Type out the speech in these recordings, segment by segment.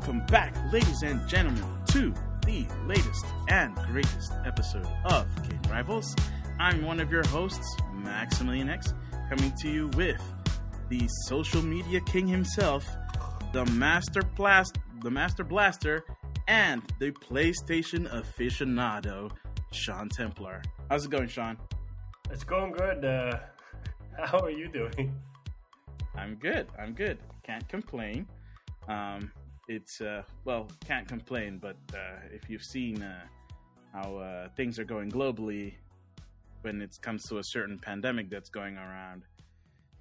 back, ladies and gentlemen, to the latest and greatest episode of Game Rivals. I'm one of your hosts, Maximilian X, coming to you with the social media king himself, the master blast, the master blaster, and the PlayStation aficionado, Sean Templar. How's it going, Sean? It's going good. Uh, how are you doing? I'm good. I'm good. Can't complain. Um, it's uh, well, can't complain. But uh, if you've seen uh, how uh, things are going globally when it comes to a certain pandemic that's going around,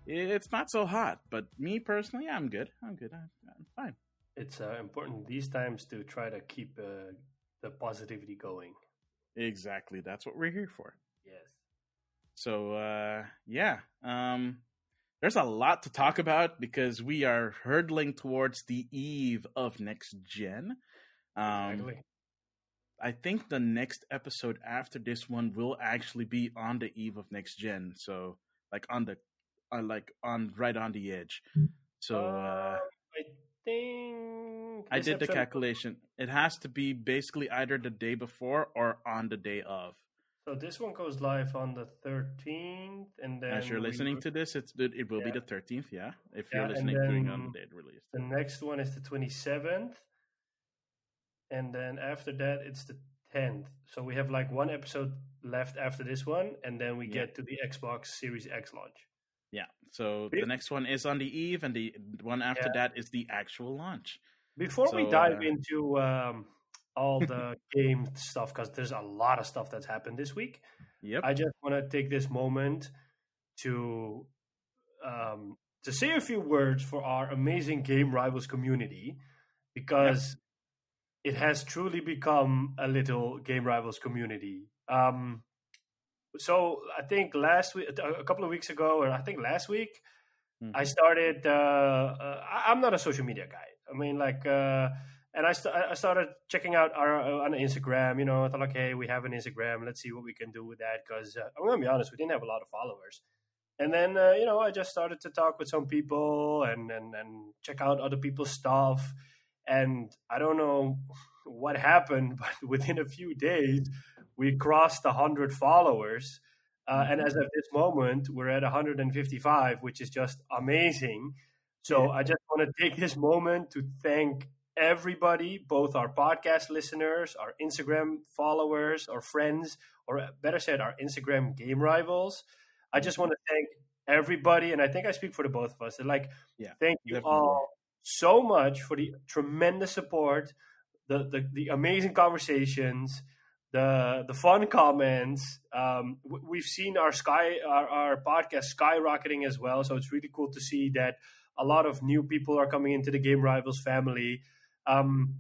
it's not so hot. But me personally, I'm good. I'm good. I'm, I'm fine. It's uh, important these times to try to keep uh, the positivity going. Exactly. That's what we're here for. Yes. So uh, yeah, um, there's a lot to talk about because we are hurtling towards the eve of next gen. Um, Exactly. I think the next episode after this one will actually be on the eve of next gen. So like on the, uh, like on right on the edge. So uh, I think I did the calculation. It has to be basically either the day before or on the day of. So this one goes live on the 13th, and then As you're we- listening to this, it's it, it will be the 13th. Yeah, if Yeah, you're listening during on the date released. The next one is the 27th, and then after that it's the 10th. So we have like one episode left after this one, and then we Yeah. get to the Xbox Series X launch. Yeah. So Be- the next one is on the eve, and the one after that is the actual launch. Before we dive uh, into um, all the game stuff, because there's a lot of stuff that's happened this week, Yep. I just want to take this moment to um, to say a few words for our amazing game rivals community, because it has truly become a little game rivals community. Um, so I think last week, a couple of weeks ago, or I think last week, Mhm. I started. Uh, uh, I'm not a social media guy. I mean, like, uh, and I, st- I started checking out our uh, on Instagram. You know, I thought okay, we have an Instagram. Let's see what we can do with that. Because uh, I'm gonna be honest, we didn't have a lot of followers. And then uh, you know, I just started to talk with some people and and and check out other people's stuff. And I don't know what happened, but within a few days, we crossed hundred followers. Uh, and as of this moment, we're at 155, which is just amazing. So I just want to take this moment to thank everybody, both our podcast listeners, our Instagram followers, our friends, or better said, our Instagram game rivals. I just want to thank everybody, and I think I speak for the both of us. Like, Yeah, thank you definitely. all so much for the tremendous support, the the, the amazing conversations, the the fun comments. Um, we've seen our sky our, our podcast skyrocketing as well, so it's really cool to see that a lot of new people are coming into the Game Rivals family. Um,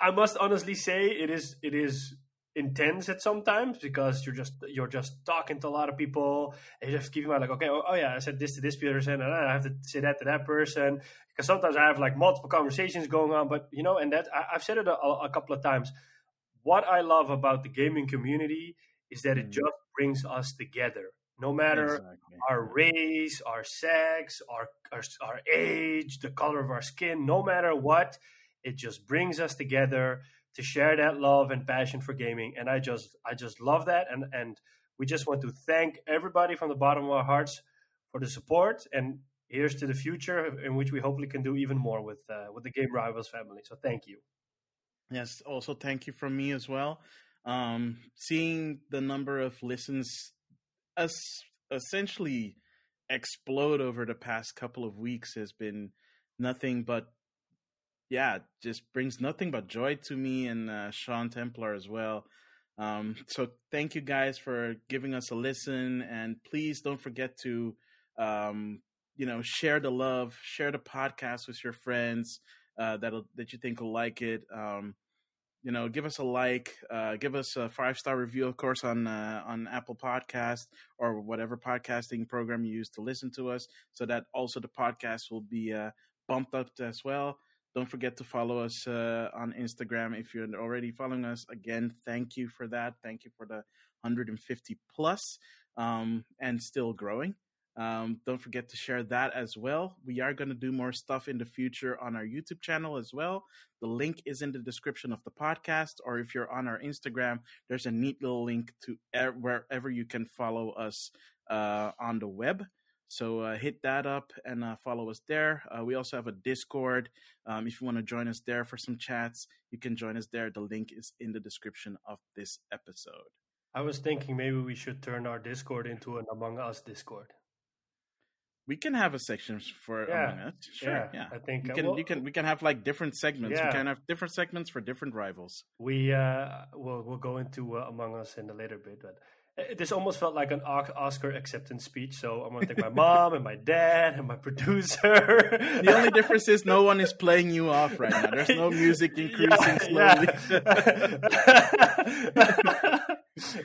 I- must honestly say it is it is intense at sometimes because you're just you're just talking to a lot of people and you just keep in mind like okay oh, oh yeah I said this to this person and I have to say that to that person because sometimes I have like multiple conversations going on but you know and that I, I've said it a, a couple of times what I love about the gaming community is that it Mhm. just brings us together no matter Exactly. our race, our sex, our, our our age, the color of our skin, no matter what, it just brings us together to share that love and passion for gaming. And I just I just love that and and we just want to thank everybody from the bottom of our hearts for the support and here's to the future in which we hopefully can do even more with uh, with the Game Rivals family. So thank you. Yes. Also, thank you from me as well. Um, seeing the number of listens as essentially explode over the past couple of weeks has been nothing but yeah, just brings nothing but joy to me and uh, Sean Templar as well. Um, so thank you guys for giving us a listen, and please don't forget to, um, you know, share the love, share the podcast with your friends uh, that that you think will like it. Um, you know, give us a like, uh, give us a five star review, of course, on uh, on Apple Podcast or whatever podcasting program you use to listen to us, so that also the podcast will be uh, bumped up as well. Don't forget to follow us uh, on Instagram if you're already following us. Again, thank you for that. Thank you for the 150 plus um, and still growing. Um, don't forget to share that as well. We are going to do more stuff in the future on our YouTube channel as well. The link is in the description of the podcast, or if you're on our Instagram, there's a neat little link to er- wherever you can follow us uh, on the web. So uh, hit that up and uh, follow us there. Uh, we also have a Discord. Um, if you want to join us there for some chats, you can join us there. The link is in the description of this episode. I was thinking maybe we should turn our Discord into an Among Us Discord. We can have a section for Yeah. Among Us. Sure, Yeah, yeah. I think, you uh, can. well- you can. We can have like different segments. Yeah. We can have different segments for different rivals. We uh, will we'll go into uh, Among Us in a later bit, but this almost felt like an Oscar acceptance speech. So I'm going to thank my mom and my dad and my producer. The only difference is no one is playing you off right now. There's no music increasing slowly.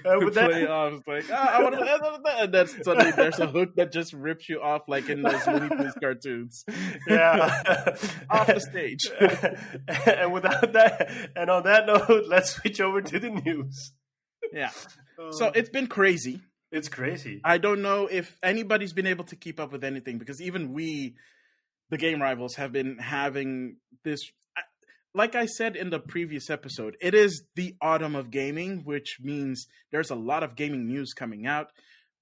uh, to with that- play off. Like, ah, I want to, and then suddenly there's a hook that just rips you off, like in those Looney Tunes cartoons. yeah, Off the stage. and without that, and on that note, let's switch over to the news. Yeah. So it's been crazy. it's crazy. I don't know if anybody's been able to keep up with anything because even we, the game rivals, have been having this. Like I said in the previous episode, it is the autumn of gaming, which means there's a lot of gaming news coming out.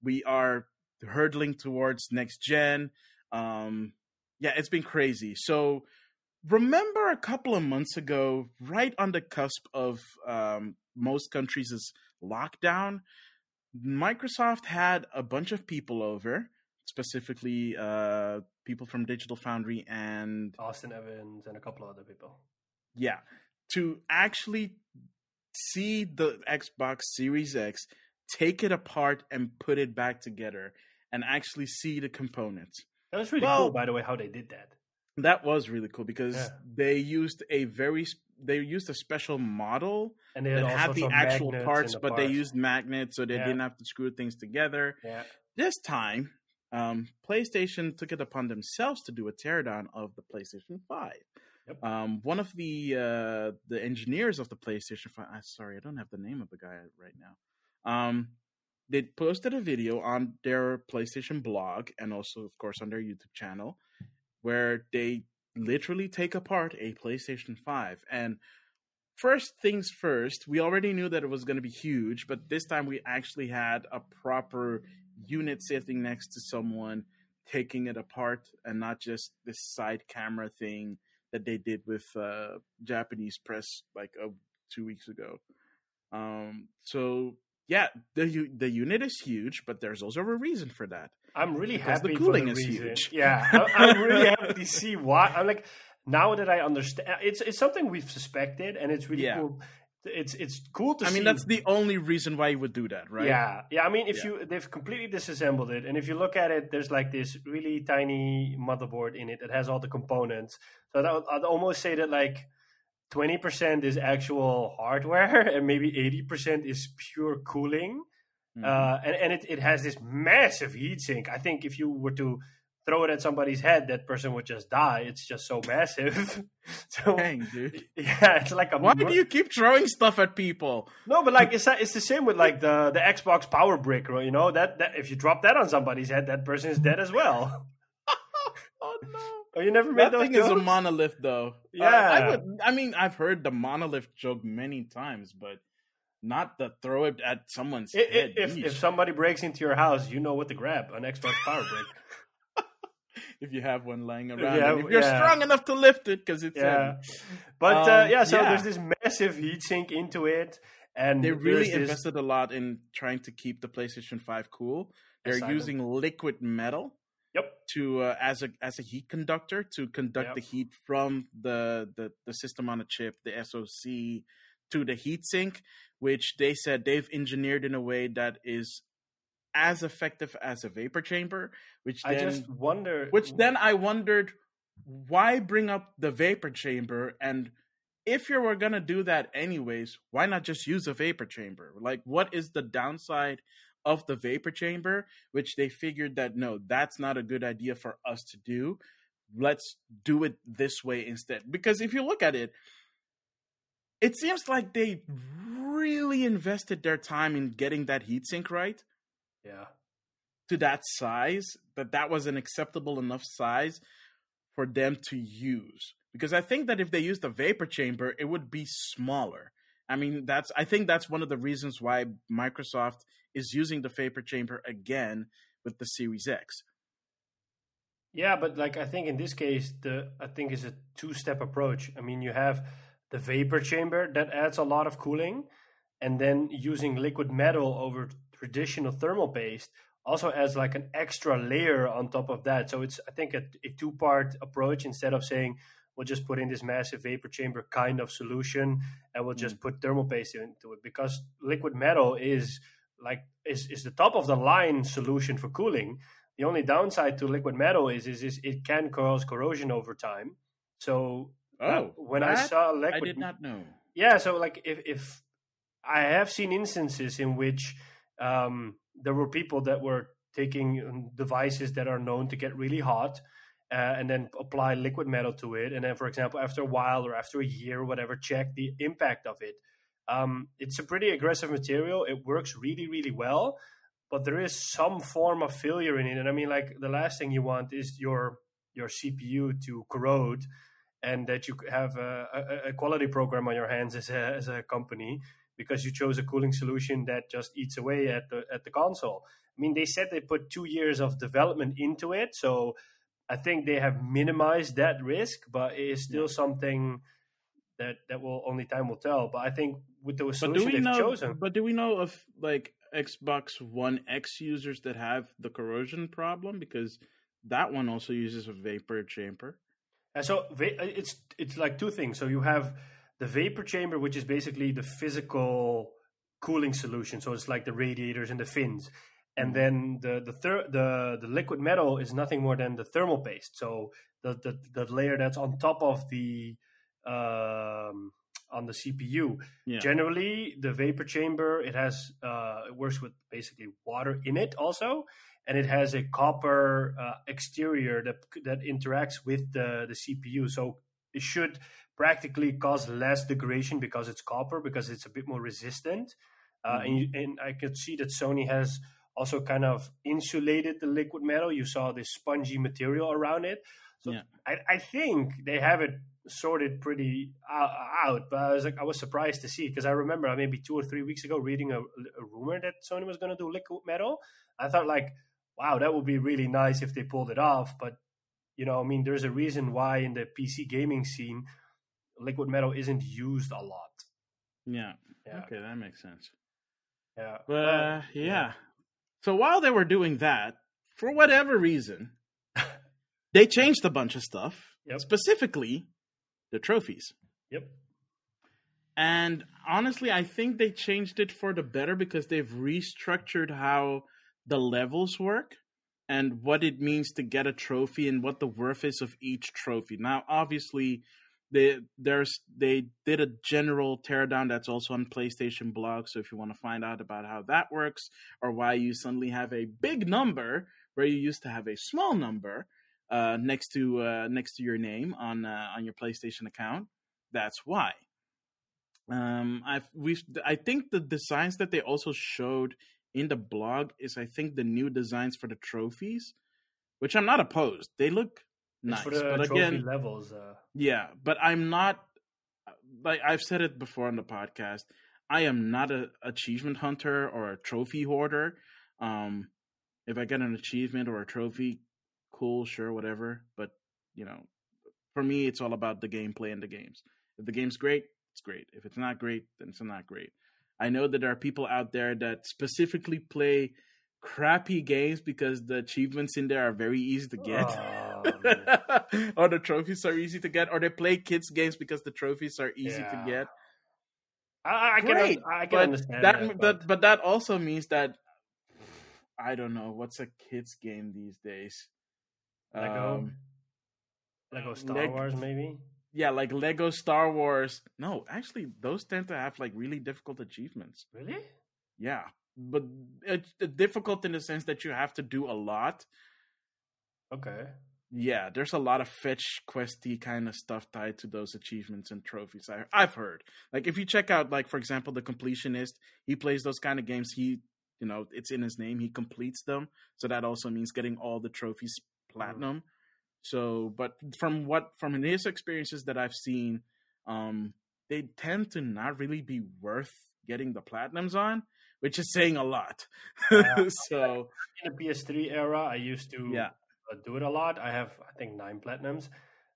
We are hurdling towards next gen. Um, yeah, it's been crazy. So remember a couple of months ago, right on the cusp of um, most countries' lockdown, Microsoft had a bunch of people over, specifically uh, people from Digital Foundry and Austin Evans and a couple of other people. yeah, to actually see the Xbox Series X, take it apart and put it back together, and actually see the components. That was really Well- cool, by the way, how they did that. That was really cool because Yeah. they used a very they used a special model And they that had, the actual parts, the but they used magnets, so they Yeah. didn't have to screw things together. Yeah. This time, um, PlayStation took it upon themselves to do a teardown of the PlayStation Five. Yep. Um, one of the uh, the engineers of the PlayStation Five, uh, sorry, I don't have the name of the guy right now. Um, they posted a video on their PlayStation blog and also, of course, on their YouTube channel, where they literally take apart a PlayStation Five and. First things first, we already knew that it was going to be huge, but this time we actually had a proper unit sitting next to someone taking it apart and not just this side camera thing that they did with uh, Japanese press like uh, two weeks ago. Um, so yeah, the the unit is huge, but there's also a reason for that. I'm really Because the happy. cooling for the is reason. huge. Yeah, I- I'm really happy to see why. I'm like now that I understand. It's it's something we've suspected, and it's really Yeah. cool. It's it's cool to see. I see. mean, that's the only reason why you would do that, right? Yeah, yeah. I mean, if Yeah. you they've completely disassembled it, and if you look at it, there's like this really tiny motherboard in it that has all the components. So that, I'd almost say that like twenty percent is actual hardware, and maybe eighty percent is pure cooling. Mhm. Uh, and and it, it has this massive heat sink. I think if you were to throw it at somebody's head, that person would just die. It's just so massive. so Dang, dude. yeah, it's like a Why mur- do you keep throwing stuff at people? no, but like it's it's the same with like the the Xbox Power Brick, right? You know that that if you drop that on somebody's head, that person is dead as well. Oh no. Oh, you never made That those thing is a monolith, though. Uh, Yeah. I would. I mean, I've heard the monolith joke many times, but not the throw it at someone's I- i- head. if if somebody breaks into your house, you know what to grab an Xbox Power Brick. if you have one lying around, have- if you're yeah. strong enough to lift it, because it's Yeah, um, but uh, Um, yeah, so yeah. there's this massive heatsink into it, and they really this- invested a lot in trying to keep the PlayStation Five cool. They're using liquid metal Yep. to uh, as a as a heat conductor to conduct Yep. the heat from the, the the system on a chip, the SoC, to the heatsink, which they said they've engineered in a way that is as effective as a vapor chamber. Which I then, just wonder. which then I wondered why bring up the vapor chamber and if you were gonna do that anyways, why not just use a vapor chamber? Like, what is the downside of the vapor chamber? Which they figured that no, that's not a good idea for us to do. Let's do it this way instead. Because if you look at it, it seems like they really invested their time in getting that heatsink right. yeah, to that size that that was an acceptable enough size for them to use. Because I think that if they used a vapor chamber, it would be smaller. I mean, that's I think that's one of the reasons why Microsoft is using the vapor chamber again with the Series X. Yeah, but like I think in this case, the I think it's a two-step approach. I mean, you have the vapor chamber that adds a lot of cooling, and then using liquid metal over traditional thermal paste also adds like an extra layer on top of that. So it's I think a, a two-part approach. Instead of saying we'll just put in this massive vapor chamber kind of solution and we'll just mm. put thermal paste into it. Because liquid metal is like is, is the top of the line solution for cooling. The only downside to liquid metal is is, is it can cause corrosion over time. So oh when i saw liquid i did not know yeah so like if, if i have seen instances in which um, there were people that were taking devices that are known to get really hot uh, and then apply liquid metal to it. And then, for example, after a while or after a year or whatever, check the impact of it. Um, it's a pretty aggressive material. It works really, really well, but there is some form of failure in it. And I mean, like the last thing you want is your your CPU to corrode, and that you have a, a, a quality program on your hands as a, as a company because you chose a cooling solution that just eats away at the at the console. I mean, they said they put two years of development into it, so I think they have minimized that risk, but it is still something that that will only time will tell. But I think with the solution they've know, chosen, but do we know of like Xbox One X users that have the corrosion problem because that one also uses a vapor chamber? And so it's it's like two things. So you have the vapor chamber, which is basically the physical cooling solution. So it's like the radiators and the fins and mm-hmm. then the the, thir- the the liquid metal is nothing more than the thermal paste. So the the, the layer that's on top of the um, on the CPU. Yeah. Generally, the vapor chamber it has uh, it works with basically water in it also, and it has a copper uh, exterior that that interacts with the the CPU. So it should practically cause less degradation because it's copper because it's a bit more resistant. Uh, mm-hmm. and, you, and I could see that Sony has also kind of insulated the liquid metal. You saw this spongy material around it. So yeah. I, I, think they have it sorted pretty out. But I was like, I was surprised to see because I remember maybe two or three weeks ago reading a, a rumor that Sony was going to do liquid metal. I thought like, wow, that would be really nice if they pulled it off. But you know, I mean, there's a reason why in the PC gaming scene, liquid metal isn't used a lot. Yeah. yeah. Okay, that makes sense. Yeah. But uh, yeah. yeah. So while they were doing that, for whatever reason, they changed a bunch of stuff, yep. specifically the trophies. Yep. And honestly, I think they changed it for the better because they've restructured how the levels work and what it means to get a trophy and what the worth is of each trophy. Now, obviously, they there's they did a general teardown that's also on PlayStation blog. So if you want to find out about how that works or why you suddenly have a big number where you used to have a small number uh, next to uh, next to your name on uh, on your PlayStation account, that's why. Um, I've we I think the designs that they also showed in the blog is I think the new designs for the trophies, which I'm not opposed. They look nice. for the but again, levels. Uh... Yeah, but I'm not like I've said it before on the podcast. I am not a achievement hunter or a trophy hoarder. Um, if I get an achievement or a trophy, cool, sure, whatever. But you know, for me, it's all about the gameplay and the games. If the game's great, it's great. If it's not great, then it's not great. I know that there are people out there that specifically play crappy games because the achievements in there are very easy to get. Oh, or the trophies are easy to get, or they play kids games because the trophies are easy yeah. to get. I, I Great, can, I can but understand that, that, but... but that also means that I don't know what's a kids game these days. Lego, um, Lego Star Leg- Wars, maybe. Yeah, like Lego Star Wars. No, actually, those tend to have like really difficult achievements. Really? Yeah, but it's difficult in the sense that you have to do a lot. Okay. Yeah, there's a lot of fetch questy kind of stuff tied to those achievements and trophies. I, I've heard. Like if you check out, like for example, the completionist, he plays those kind of games. He you know it's in his name. He completes them, so that also means getting all the trophies mm-hmm. platinum. So, but from what from his experiences that I've seen, um, they tend to not really be worth getting the platinums on, which is saying a lot. Yeah. so In the PS3 era, I used to yeah, uh, do it a lot. I have, I think, nine platinums.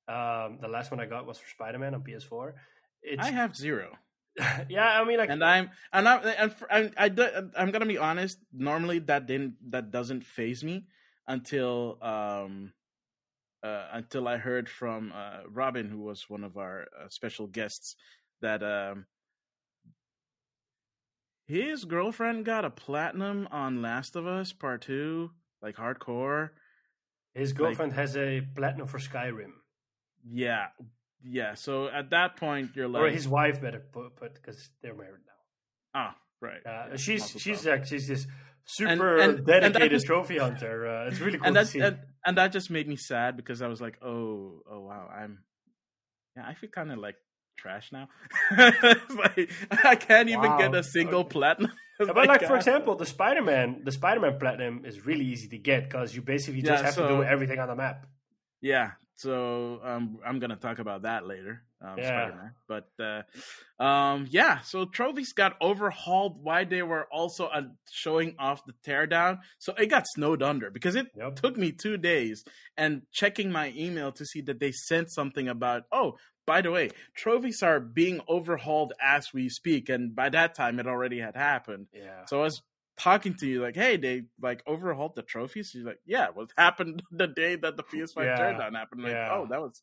Um, the last one I got was for Spider Man on PS4. It's, I have zero. yeah, I mean, like, and I'm and I'm and I'm I do, I'm gonna be honest. Normally, that didn't that doesn't phase me until um uh, until I heard from uh, Robin, who was one of our uh, special guests, that um his girlfriend got a platinum on Last of Us Part Two, like hardcore. his girlfriend has a platinum for Skyrim. Yeah, yeah. So at that point, you're like, or like, his wife better put because they're married now. ah, right. Uh, she's muscle she's power. like she's this super and- and that dedicated just- trophy hunter. Uh, it's really cool and to that see. and, and that just made me sad because I was like, oh, oh wow, I'm yeah, I feel kind of like trash now. Like, I can't even get a single platinum. Yeah, but like for example, the Spider Man, the Spider Man platinum is really easy to get because you basically just Yeah, have to do everything on the map. yeah. So um, I'm gonna talk about that later, um, Yeah. Spider-Man. But uh, um, yeah, so trophies got overhauled while they were also uh, showing off the teardown. So it got snowed under because it Yep. took me two days and checking my email to see that they sent something about oh by the way trophies are being overhauled as we speak and by that time it already had happened Yeah. so i was talking to you like hey they like overhauled the trophies you're like yeah what happened the day that the ps5 Yeah. teardown happened like Yeah. oh that was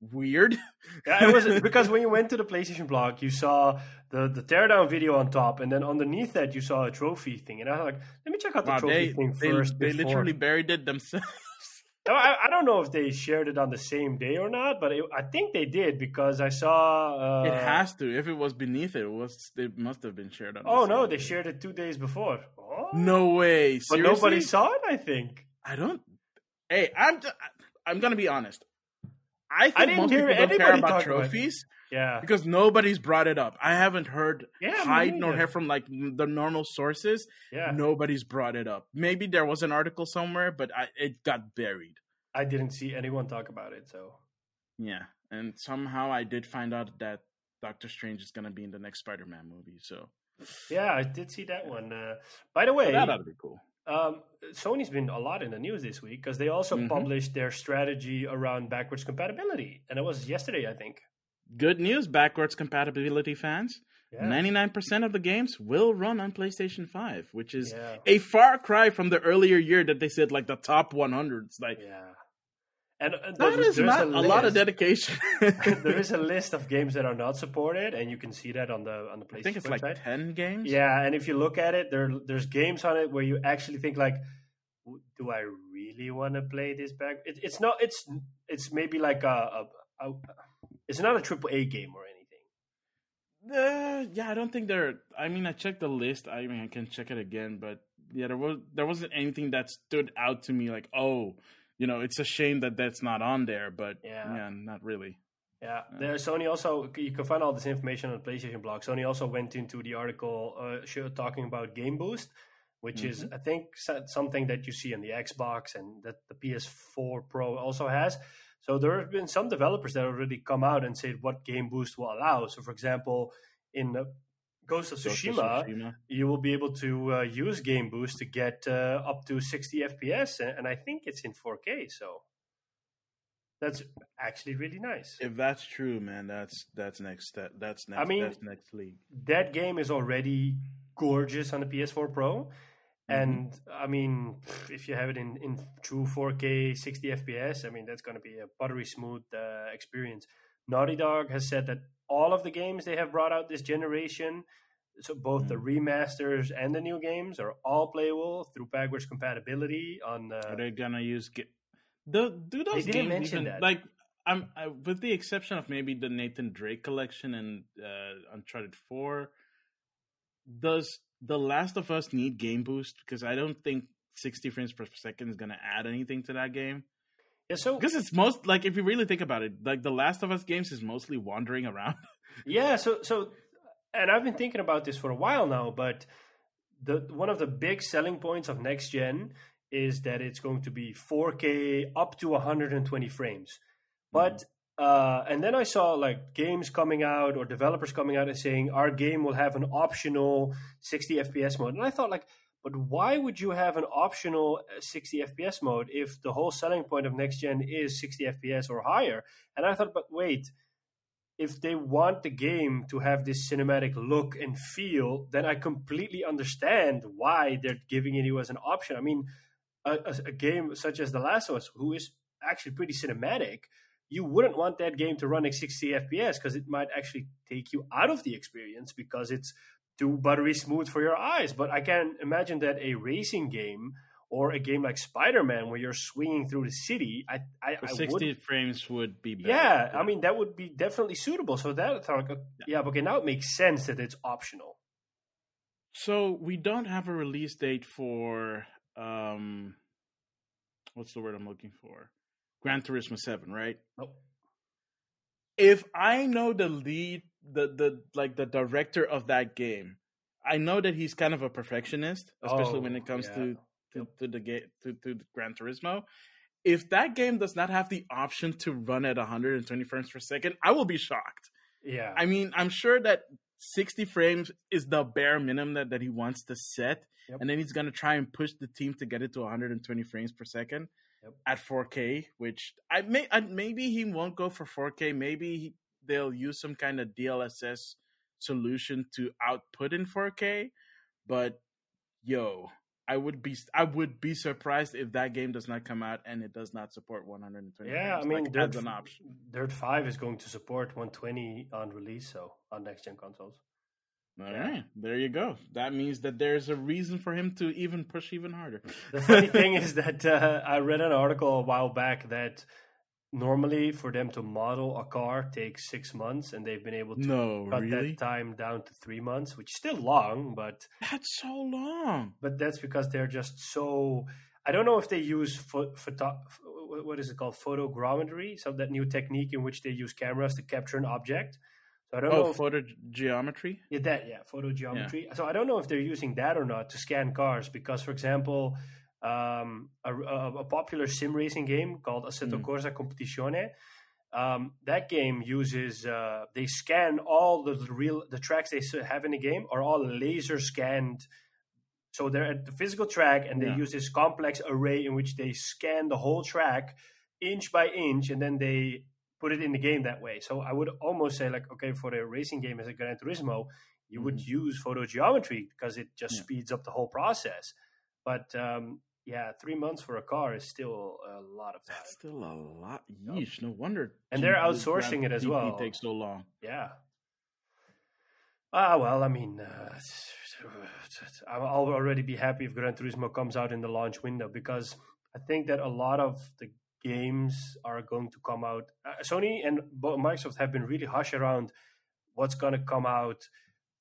weird Yeah, it was because when you went to the PlayStation blog, you saw the the teardown video on top, and then underneath that you saw a trophy thing, and I was like, let me check out the Wow, trophy they, thing they, first. they before- literally buried it themselves No, I, I don't know if they shared it on the same day or not, but it, I think they did because I saw. Uh, it has to if it was beneath it, it was it must have been shared on the Oh same no, they day. shared it two days before. Oh. no way but nobody saw it. I think. I don't. Hey, I'm. ju- I'm gonna be honest. I think I didn't hear anybody about talk about trophies Yeah. because nobody's brought it up. I haven't heard Yeah. hide nor hear from like the normal sources. Yeah. Nobody's brought it up. Maybe there was an article somewhere, but I, it got buried. I didn't see anyone talk about it. So. Yeah, and somehow I did find out that Doctor Strange is gonna be in the next Spider-Man movie. So Yeah, I did see that one. Uh, by the way, that ought to be cool. Um, Sony's been a lot in the news this week because they also Mhm. published their strategy around backwards compatibility, and it was yesterday, I think. Good news, backwards compatibility fans. Yeah, Ninety-nine percent of the games will run on PlayStation Five, which is yeah, a far cry from the earlier year that they said like the top 100s. Like yeah. And, and that there's- is there's not a, lot of dedication. there is a list of games that are not supported, and you can see that on the on the PlayStation I think it's website. like ten games. Yeah, and if you look at it, there there's games on it where you actually think like, do I really want to play this back? It, it's not. It's it's maybe like a, a, a it's not a triple A game or anything. Uh, yeah, I don't think there. I mean, I checked the list. I mean, I can check it again, but yeah, there was there wasn't anything that stood out to me like, oh, you know, it's a shame that that's not on there. But Yeah. yeah, not really. Yeah, there, Sony also you can find all this information on the PlayStation blog. Sony also went into the article uh, show, talking about Game Boost, which is I think something that you see on the Xbox and that the PS4 Pro also has. So there have been some developers that already come out and said what Game Boost will allow. So for example, in uh, Ghost of Ghost of Tsushima, Tsushima. you will be able to uh, use Game Boost to get uh, up to 60 FPS, and, and I think it's in 4K. So that's actually really nice. If that's true, man, that's that's next step. That's next. I mean- that's next league. that game is already gorgeous on the PS4 Pro. And I mean, if you have it in, in true 4K 60 FPS, I mean, that's going to be a buttery smooth uh, experience. Naughty Dog has said that all of the games they have brought out this generation, so both the remasters and the new games, are all playable through backwards compatibility on. Uh, Are they gonna use? Ga- the do those didn't games mention even that. like? I'm I, with the exception of maybe the Nathan Drake collection and uh, Uncharted Four. Does The Last of Us need game boost? Because I don't think 60 frames per second is gonna add anything to that game. Yeah, so Because it's most like if you really think about it, like The Last of Us games is mostly wandering around. Yeah, so so and I've been thinking about this for a while now, but the one of the big selling points of next gen is that it's going to be 4K up to 120 frames. But uh, and then I saw like games coming out or developers coming out and saying our game will have an optional 60 FPS mode, and I thought like, but why would you have an optional uh, 60 FPS mode if the whole selling point of next gen is 60 FPS or higher? And I thought, but wait, if they want the game to have this cinematic look and feel, then I completely understand why they're giving it you as an option. I mean, a, a, game such as The Last of Us, who is actually pretty cinematic, you wouldn't want that game to run at 60 FPS because it might actually take you out of the experience because it's too buttery smooth for your eyes. But I can imagine that a racing game or a game like Spider-Man where you're swinging through the city, I, I, I 60 would, frames would be better. Yeah, I mean that would be definitely suitable. So that thought, yeah, okay, now it makes sense that it's optional. So we don't have a release date for um, what's the word I'm looking for? Gran Turismo Seven, right? Nope. If I know the lead, the the like the director of that game, I know that he's kind of a perfectionist, especially oh, when it comes yeah. to to, to the game to, to the Gran Turismo. If that game does not have the option to run at 120 frames per second, I will be shocked. Yeah. I mean, I'm sure that 60 frames is the bare minimum that, that he wants to set. Yep. And then he's going to try and push the team to get it to 120 frames per second yep. at 4K, which I may I, maybe he won't go for 4K. Maybe he, they'll use some kind of DLSS solution to output in 4K. But yo, I would be I would be surprised if that game does not come out and it does not support 120. Yeah, I mean, like, Dirt, an option. Dirt Five is going to support 120 on release, so on next gen consoles. All yeah. right, there you go. That means that there's a reason for him to even push even harder. The funny thing is that uh, I read an article a while back that normally for them to model a car takes six months, and they've been able to no, cut really? that time down to three months, which is still long, but that's so long. But that's because they're just so. I don't know if they use photo, what is it called photogrammetry, so that new technique in which they use cameras to capture an object. So I don't oh, know. photo geometry. Yeah, that yeah, photo geometry. Yeah. So I don't know if they're using that or not to scan cars because, for example, um, a, a, popular sim racing game called Assetto mm. Corsa Competizione. Um, that game uses uh, they scan all the real the tracks they have in the game are all laser scanned. So they're at the physical track, and they yeah. use this complex array in which they scan the whole track inch by inch, and then they put it in the game that way. So I would almost say like, okay, for a racing game as a Gran Turismo, you mm-hmm. would use photo geometry because it just yeah. speeds up the whole process. But um, yeah, three months for a car is still a lot of time. That's still a lot. Yeesh, no wonder. And they're outsourcing it as well. It takes so long. Yeah. Ah, well, I mean, uh, I'll already be happy if Gran Turismo comes out in the launch window because I think that a lot of the games are going to come out. Uh, Sony and Microsoft have been really hush around what's going to come out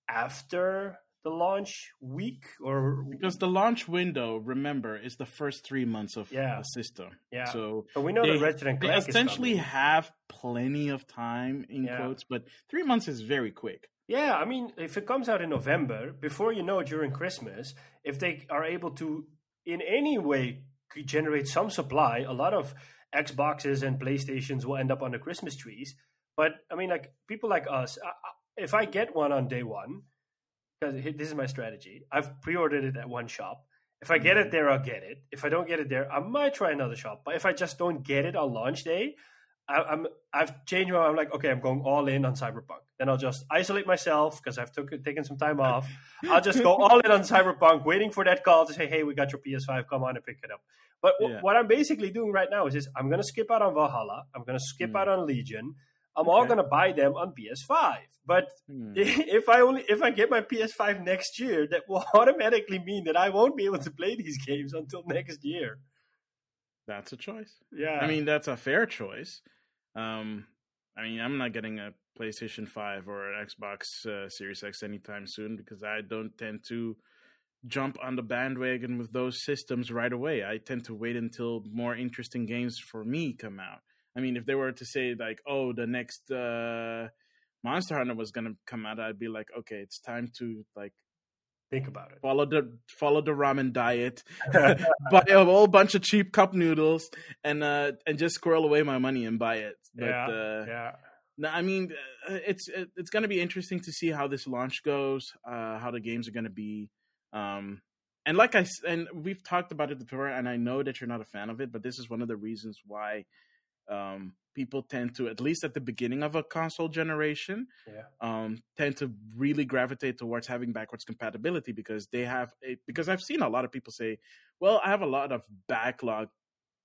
after the launch week or because the launch window remember is the first three months of yeah. the system. Yeah. So but we know they, and Clank they essentially have plenty of time in yeah. quotes but three months is very quick. Yeah i mean if it comes out in november before you know it during christmas if they are able to in any way generate some supply a lot of xboxes and playstations will end up on the christmas trees. But i mean like people like us if i get one on day one because this is my strategy. I've pre-ordered it at one shop. If I get it mm-hmm. there, I'll get it. If I don't get it there, I might try another shop. But if I just don't get it on launch day, I, am I've changed my. I'm like, okay, I'm going all in on Cyberpunk. Then I'll just isolate myself because I've took, taken some time off. I'll just go all in on Cyberpunk, waiting for that call to say, hey, we got your PS5. Come on and pick it up. But w- yeah. what I'm basically doing right now is, is I'm going to skip out on Valhalla. I'm going to skip mm. out on Legion. I'm okay. all gonna buy them on PS5. But hmm. if I only if I get my PS5 next year, that will automatically mean that I won't be able to play these games until next year. That's a choice. Yeah, I mean that's a fair choice. Um, I mean I'm not getting a PlayStation 5 or an Xbox uh, Series X anytime soon because I don't tend to jump on the bandwagon with those systems right away. I tend to wait until more interesting games for me come out. I mean, if they were to say like, "Oh, the next uh, Monster Hunter was gonna come out," I'd be like, "Okay, it's time to like Think about it. Follow the follow the ramen diet, buy a whole bunch of cheap cup noodles, and uh and just squirrel away my money and buy it. But, yeah, uh, yeah. No, I mean uh, it's it's going to be interesting to see how this launch goes, uh, how the games are going to be, um, and like I and we've talked about it before, and I know that you're not a fan of it, but this is one of the reasons why um, people tend to, at least at the beginning of a console generation, yeah. um, tend to really gravitate towards having backwards compatibility because they have a, because I've seen a lot of people say, "Well, I have a lot of backlog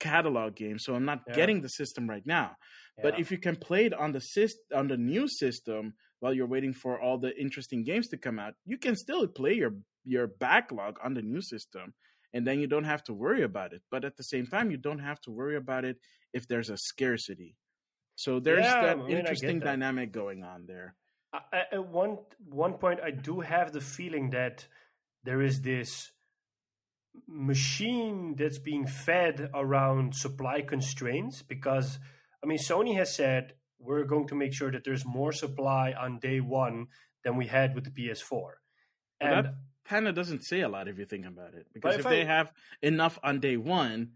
catalog games, so I'm not Yeah. getting the system right now." But if you can play it on the syst- on the new system while you're waiting for all the interesting games to come out, you can still play your your backlog on the new system, and then you don't have to worry about it. But at the same time, you don't have to worry about it if there's a scarcity. So there's Yeah, that I mean, interesting that. dynamic going on there. I- one one point, I do have the feeling that there is this machine that's being fed around supply constraints. Because I mean, Sony has said we're going to make sure that there's more supply on day one than we had with the PS4, But and that kind of doesn't say a lot if you think about it. Because if if, I- they have enough on day one,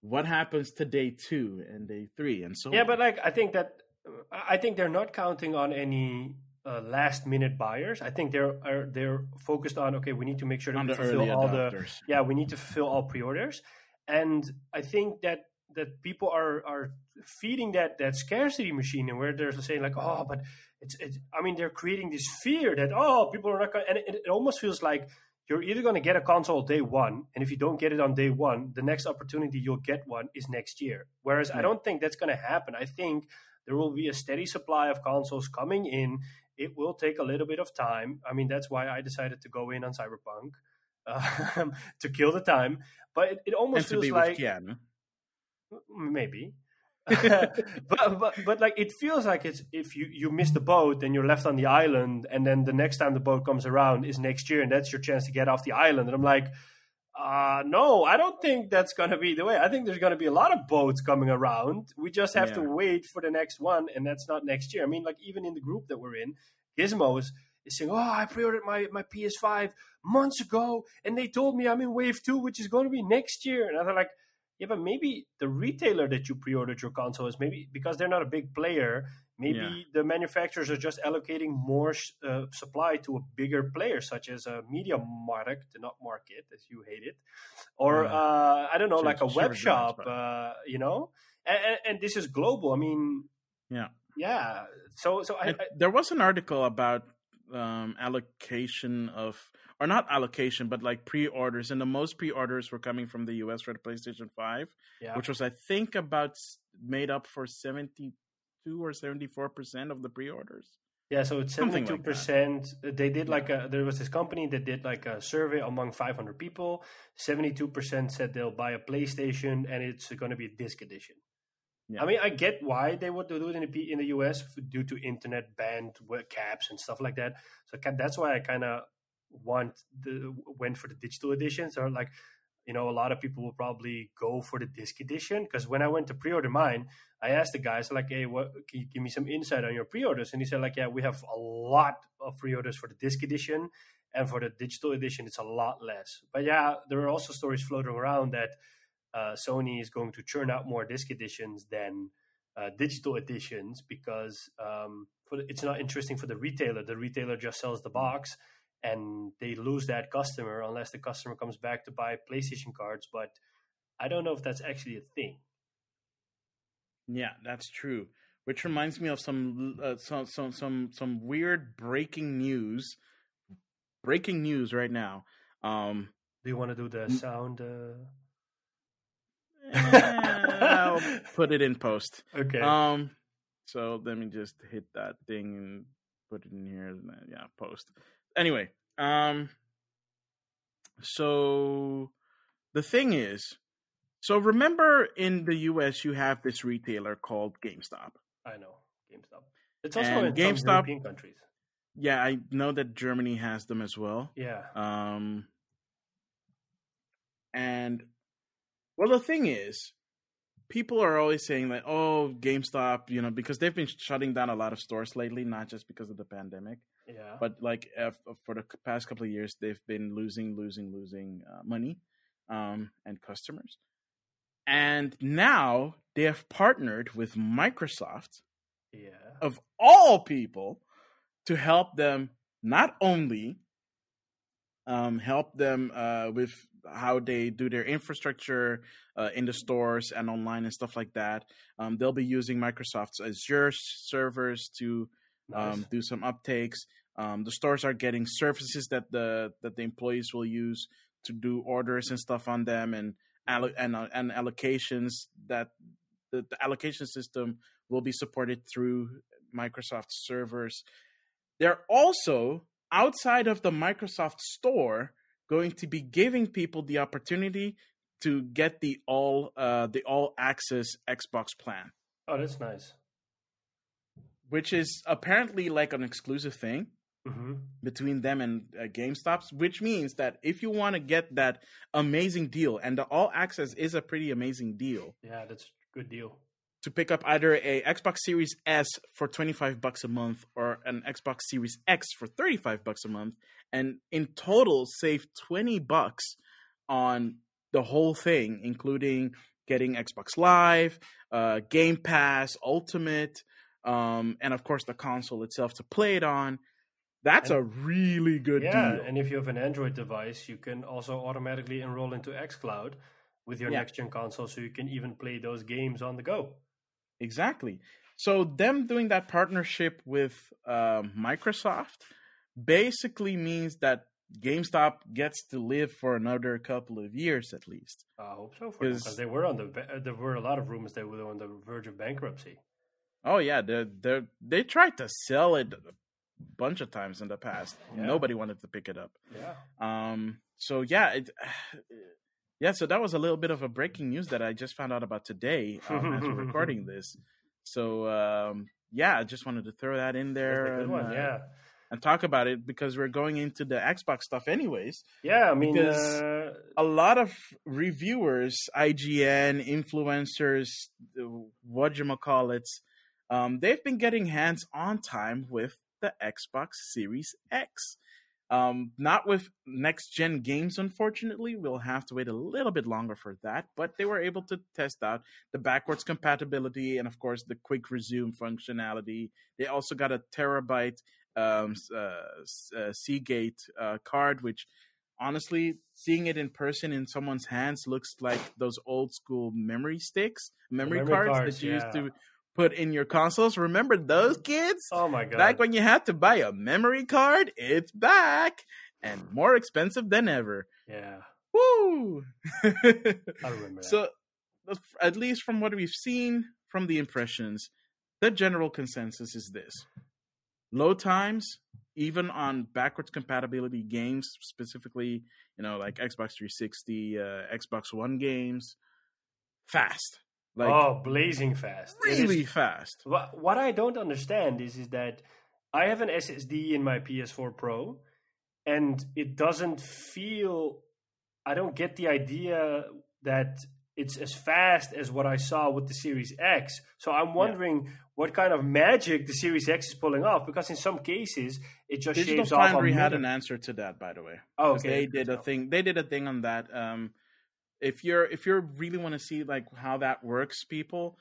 what happens to day two and day three and so yeah, on? but like I think that I think they're not counting on any. Uh, last minute buyers. I think they're are, they're focused on okay. We need to make sure that on we fulfill all the yeah, we need to fulfill all pre-orders, and I think that that people are are feeding that that scarcity machine, and where they're saying like, oh, but it's, it's I mean, they're creating this fear that oh, people are not going, and it, it almost feels like you're either going to get a console day one, and if you don't get it on day one, the next opportunity you'll get one is next year. Whereas I don't think that's going to happen. I think there will be a steady supply of consoles coming in. It will take a little bit of time. I mean, that's why I decided to go in on Cyberpunk um, to kill the time. But it, it almost to feels be like with Keanu. Maybe. but, but but like it feels like it's if you you miss the boat and you're left on the island and then the next time the boat comes around is next year and that's your chance to get off the island. And I'm like uh no I don't think that's going to be the way. I think there's going to be a lot of boats coming around. We just have to wait for the next one and that's not next year. I mean like even in the group that we're in Gizmos is saying oh I pre-ordered my my PS5 months ago and they told me I'm in wave 2 which is going to be next year. And I'm like yeah, but maybe the retailer that you pre-ordered your console is maybe because they're not a big player. Maybe Yeah. the manufacturers are just allocating more sh- uh, supply to a bigger player, such as a media market, not market as you hate it, or Yeah. uh, I don't know, Sure, like a sure, web shop. Uh, you know, and, and, and this is global. I mean, Yeah. yeah. So, so I, I there was an article about um, allocation of, or not allocation, but like pre-orders, and the most pre-orders were coming from the U.S. for the PlayStation Five, yeah. which was I think about made up for seventy-two or seventy-four percent of the pre-orders. Yeah, so it's seventy-two like percent. They did like a there was this company that did like a survey among five hundred people. Seventy two percent said they'll buy a PlayStation and it's going to be a disc edition. Yeah. I mean, I get why they would do it in the in the US due to internet banned caps and stuff like that. So that's why I kind of want the went for the digital editions or like, you know, a lot of people will probably go for the disc edition because when I went to pre-order mine, I asked the guys like, "Hey, what? Can you give me some insight on your pre-orders?" And he said like, "Yeah, we have a lot of pre-orders for the disc edition, and for the digital edition, it's a lot less." But yeah, there are also stories floating around that uh, Sony is going to churn out more disc editions than uh, digital editions because um, it's not interesting for the retailer. The retailer just sells the box, and they lose that customer unless the customer comes back to buy PlayStation cards. But I don't know if that's actually a thing. Yeah, that's true. Which reminds me of some uh, some some some some weird breaking news. Breaking news right now. Um, Do you want to do the Mm. sound? Uh... eh, I'll put it in post. Okay. Um, so let me just hit that thing and put it in here. and Yeah, post. Anyway, um, so the thing is, so remember in the U.S. you have this retailer called GameStop. I know GameStop. It's also and in GameStop- some European countries. Yeah, I know that Germany has them as well. Yeah. Um, and well, the thing is, people are always saying like, "Oh, GameStop," you know, because they've been shutting down a lot of stores lately, not just because of the pandemic. Yeah. But like uh, for the past couple of years, they've been losing, losing, losing uh, money um, and customers. And now they have partnered with Microsoft, yeah. of all people, to help them not only um, help them uh, with how they do their infrastructure uh, in the stores and online and stuff like that. Um, they'll be using Microsoft's Azure servers to Nice. um, do some uptakes. Um, the stores are getting services that the that the employees will use to do orders and stuff on them, and and uh, and allocations that the, the allocation system will be supported through Microsoft servers. They're also outside of the Microsoft store going to be giving people the opportunity to get the all uh, the all access Xbox plan oh, that's nice. which is apparently like an exclusive thing hmm between them and uh, GameStops, which means that if you want to get that amazing deal, and the all access is a pretty amazing deal, Yeah, that's a good deal. to pick up either a Xbox Series S for 25 bucks a month or an Xbox Series X for 35 bucks a month, and in total save 20 bucks on the whole thing, including getting Xbox Live, uh, Game Pass, Ultimate, um, and of course the console itself to play it on. That's a really good yeah, deal. and if you have an Android device, you can also automatically enroll into xCloud with your Yeah. next gen console, so you can even play those games on the go. Exactly. So them doing that partnership with uh, Microsoft basically means that GameStop gets to live for another couple of years at least. I hope so for them because they were on the there were a lot of rumors they were on the verge of bankruptcy. Oh yeah, they they they tried to sell it bunch of times in the past. Yeah. Nobody wanted to pick it up. Yeah, Um. So yeah, it. Yeah, so that was a little bit of a breaking news that I just found out about today um, as we're recording this. So um, yeah, I just wanted to throw that in there and, one. uh, Yeah, and talk about it because we're going into the Xbox stuff anyways. yeah. I mean, because- uh, A lot of reviewers, IGN, influencers, what you call it, um, they've been getting hands on time with the Xbox Series X. Um, not with next gen games, unfortunately. We'll have to wait a little bit longer for that, but they were able to test out the backwards compatibility and, of course, the quick resume functionality. They also got a terabyte um, uh, uh, Seagate uh, card, which honestly, seeing it in person in someone's hands looks like those old school memory sticks, memory, memory cards, cards, that you used to put in your consoles. Remember those kids? oh my god, Back when you had to buy a memory card, it's back and more expensive than ever. yeah, Woo! I remember that. so, at least from what we've seen from the impressions, the general consensus is this load times, even on backwards compatibility games, specifically, you know, like Xbox 360, uh, Xbox One games, fast. Like, oh, blazing fast. Really is- fast. What, what I don't understand is is that I have an SSD in my PS4 Pro, and it doesn't feel. I don't get the idea that it's as fast as what I saw with the Series X. So I'm wondering what kind of magic the Series X is pulling off. Because in some cases, it just Digital shaves off a Foundry had an answer to that, by the way. Oh, okay. they did a thing. They did a thing on that. Um, if you're if you really want to see like how that works, people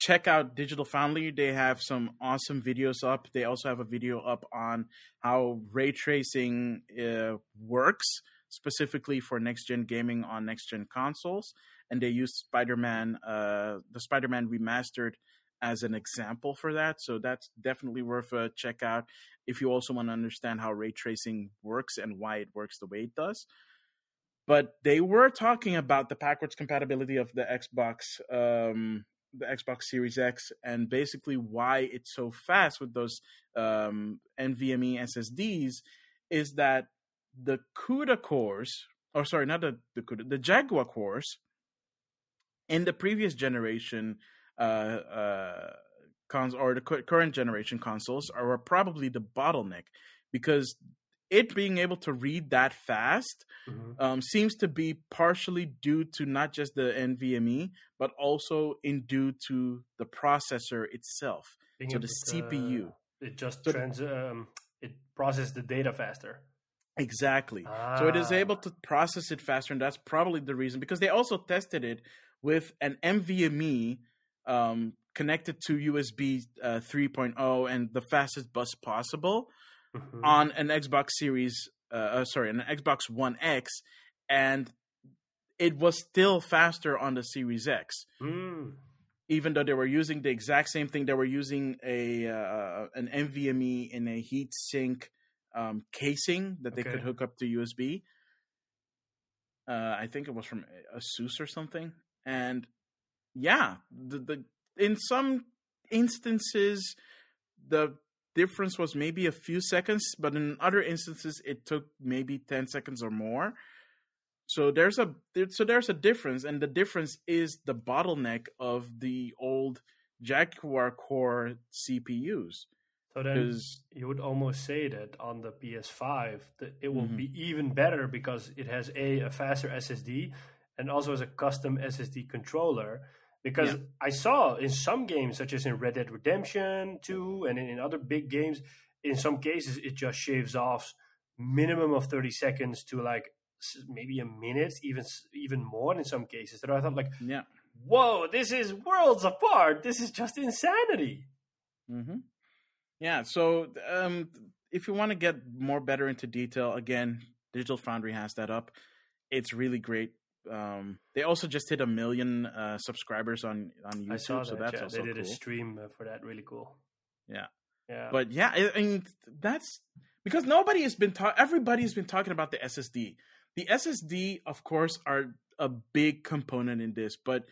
check out Digital Foundry. They have some awesome videos up. They also have a video up on how ray tracing uh, works specifically for next gen gaming on next gen consoles. And they use Spider Man, uh, the Spider Man remastered, as an example for that. So that's definitely worth a check out if you also want to understand how ray tracing works and why it works the way it does. But they were talking about the backwards compatibility of the Xbox, um, the Xbox Series X, and basically why it's so fast with those um, NVMe SSDs is that the CUDA cores, or sorry, not the the CUDA, the Jaguar cores in the previous generation uh, uh, cons or the current generation consoles are probably the bottleneck because it being able to read that fast Mhm. um, seems to be partially due to not just the NVMe but also in due to the processor itself, Being so the CPU. It just trans um, it processes the data faster. Exactly. Ah. So it is able Ah. to process it faster, and that's probably the reason because they also tested it with an NVMe um, connected to USB uh, 3.0 and the fastest bus possible Mhm. on an Xbox Series, uh, uh, sorry, an Xbox One X, and it was still faster on the Series X. Mm. Even though they were using the exact same thing, they were using a uh, an NVMe in a heat sink um, casing that they could hook up to USB. Uh, I think it was from Asus or something, and yeah, the, the in some instances the difference was maybe a few seconds, but in other instances it took maybe ten seconds or more. So there's a so there's a difference, and the difference is the bottleneck of the old Jaguar Core CPUs. So then you would almost say that on the PS5 that it will Mhm. be even better because it has a, a faster SSD and also has a custom SSD controller. Because Yeah. I saw in some games, such as in Red Dead Redemption 2 and in, other big games, in some cases it just shaves off minimum of 30 seconds to like maybe a minute, even even more in some cases. That I thought like, yeah, whoa, this is worlds apart. This is just insanity. hmm Yeah. So um, if you want to get more better into detail, again, Digital Foundry has that up. It's really great. Um, they also just hit a million uh, subscribers on on YouTube, I saw that. so that's yeah. also they did cool. a stream for that. Really cool. Yeah. Yeah. But yeah, I, I mean that's because nobody has been talking. Everybody's been talking about the SSD. The SSD, of course, are a big component in this, but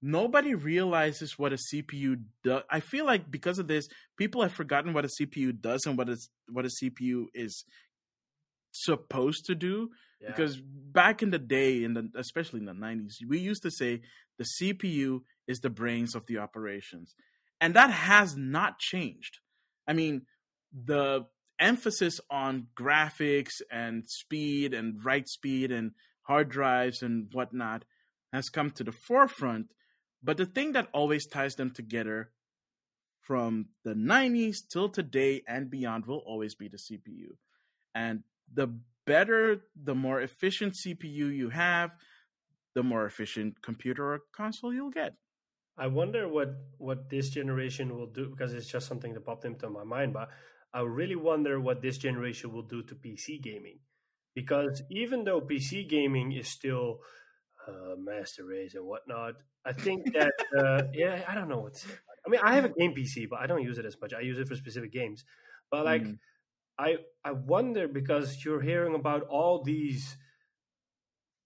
nobody realizes what a CPU does. I feel like because of this, people have forgotten what a CPU does and what what is what a CPU is supposed to do. yeah. Because back in the day, in the especially in the nineties, we used to say the CPU is the brains of the operations, and that has not changed. I mean, the emphasis on graphics and speed and write speed and hard drives and whatnot has come to the forefront. But the thing that always ties them together from the 90s till today and beyond will always be the CPU. And the better, the more efficient CPU you have, the more efficient computer or console you'll get. I wonder what what this generation will do because it's just something that popped into my mind. But I really wonder what this generation will do to PC gaming, because even though PC gaming is still uh, master race and whatnot, I think that uh, yeah, I don't know what's. I mean, I have a game PC, but I don't use it as much. I use it for specific games. But like, Mm. I I wonder because you're hearing about all these.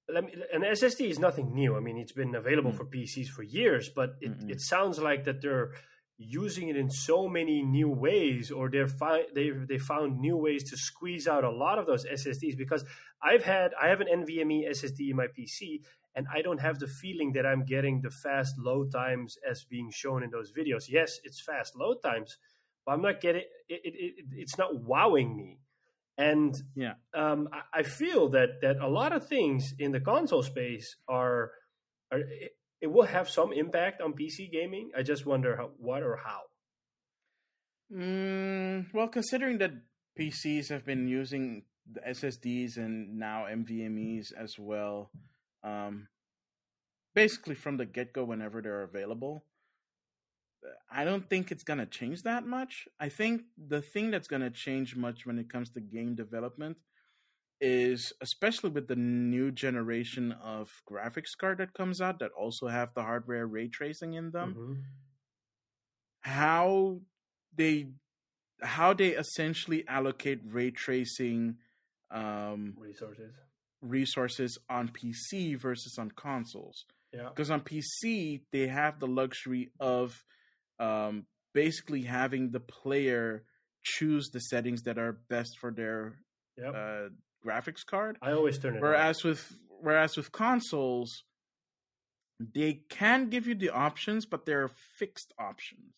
Let me, an SSD is nothing new. I mean, it's been available Mm. for PCs for years, but it, Mm-mm. it sounds like that they're using it in so many new ways, or they're fi- they they found new ways to squeeze out a lot of those SSDs. Because I've had I have an NVMe SSD in my PC, and I don't have the feeling that I'm getting the fast load times as being shown in those videos. Yes, it's fast load times, but I'm not getting it. it, it it's not wowing me, and Yeah. um, I, I feel that that a lot of things in the console space are are. It, it will have some impact on PC gaming. I just wonder how, what or how. Mm, well, considering that PCs have been using the SSDs and now NVMe's as well, um, basically from the get go, whenever they're available, I don't think it's going to change that much. I think the thing that's going to change much when it comes to game development is especially with the new generation of graphics card that comes out that also have the hardware ray tracing in them Mhm. how they how they essentially allocate ray tracing um, Resources. resources on PC versus on consoles. Yeah. Because on PC they have the luxury of um, basically having the player choose the settings that are best for their Yep. uh, graphics card. I always turn it. on. Whereas with whereas with consoles, they can give you the options, but they're fixed options.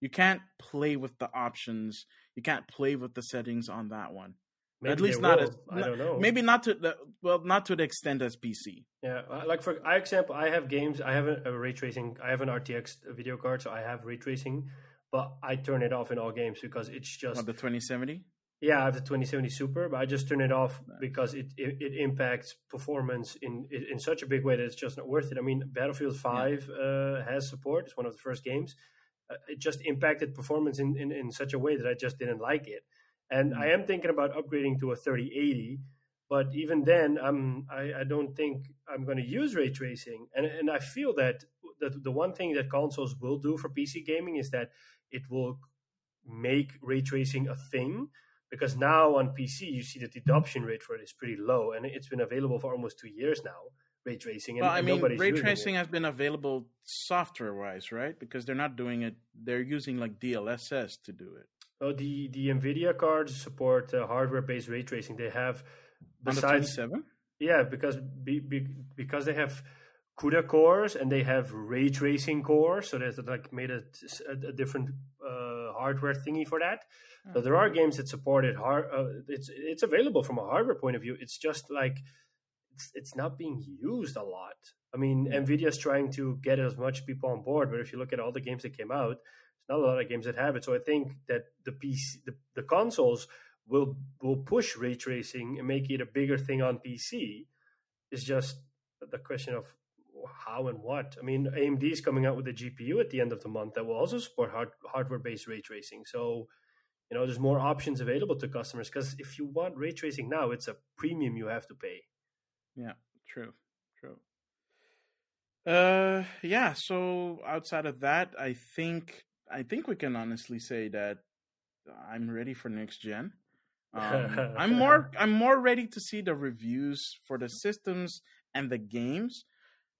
You can't play with the options. You can't play with the settings on that one. Maybe At least not will. as I don't know. maybe not to the well, not to the extent as PC. Yeah, uh, like for I example, I have games. I have a, a ray tracing. I have an RTX video card, so I have ray tracing, but I turn it off in all games because it's just On the 2070. Yeah, I have the 2070 Super, but I just turn it off because it, it, it impacts performance in in such a big way that it's just not worth it. I mean, Battlefield 5 yeah. uh, has support; it's one of the first games. Uh, it just impacted performance in, in, in such a way that I just didn't like it. And mm-hmm. I am thinking about upgrading to a 3080, but even then, I'm I, I don't think I'm going to use ray tracing. And and I feel that the the one thing that consoles will do for PC gaming is that it will make ray tracing a thing because now on PC you see that the adoption rate for it is pretty low, and it's been available for almost two years now. Ray tracing, and, well, I and mean, ray tracing it. has been available software-wise, right? Because they're not doing it; they're using like DLSS to do it. Oh, the the Nvidia cards support uh, hardware-based ray tracing. They have besides seven. Yeah, because be, be, because they have CUDA cores and they have ray tracing cores, so there's like made a, a, a different uh, hardware thingy for that. So there are games that support it. Hard, uh, it's it's available from a hardware point of view. It's just like it's it's not being used a lot. I mean, Nvidia is trying to get as much people on board, but if you look at all the games that came out, a lot of games that have it. So I think that the PC, the, the consoles will will push ray tracing and make it a bigger thing on PC. It's just the question of how and what. I mean, AMD is coming out with a GPU at the end of the month that will also support hard, hardware based ray tracing. So you know there's more options available to customers because if you want ray tracing now it's a premium you have to pay yeah true true uh yeah so outside of that i think i think we can honestly say that i'm ready for next gen um, i'm more i'm more ready to see the reviews for the systems and the games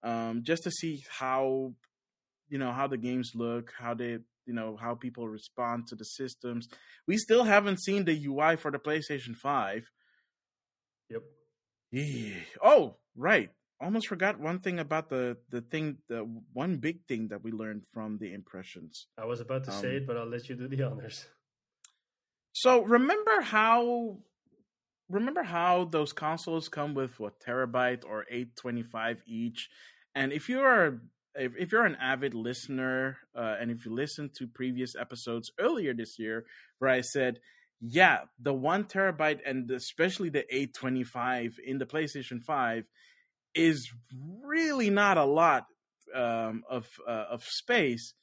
um just to see how you know how the games look how they you know how people respond to the systems. We still haven't seen the UI for the PlayStation Five. Yep. Yeah. Oh, right. Almost forgot one thing about the the thing. The one big thing that we learned from the impressions. I was about to um, say it, but I'll let you do the honors. So remember how remember how those consoles come with what terabyte or 825 each and if you are if, if you're an avid listener uh, and if you listen to previous episodes earlier this year where I said, yeah, the one terabyte and especially the 825 in the PlayStation 5 is really not a lot um, of uh, of space.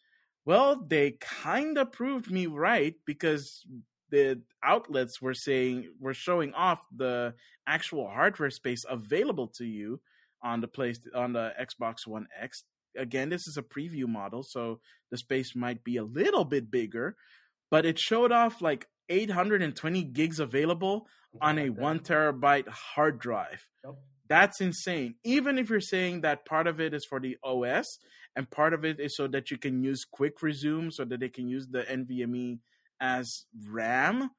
Well, they kind of proved me right because the outlets were saying were showing off the actual hardware space available to you on the place on the Xbox One X again, this is a preview model, so the space might be a little bit bigger, but it showed off like 820 gigs available on a one terabyte hard drive. Yep. That's insane. Even if you're saying that part of it is for the OS and part of it is so that you can use quick resume so that they can use the NVMe as RAM,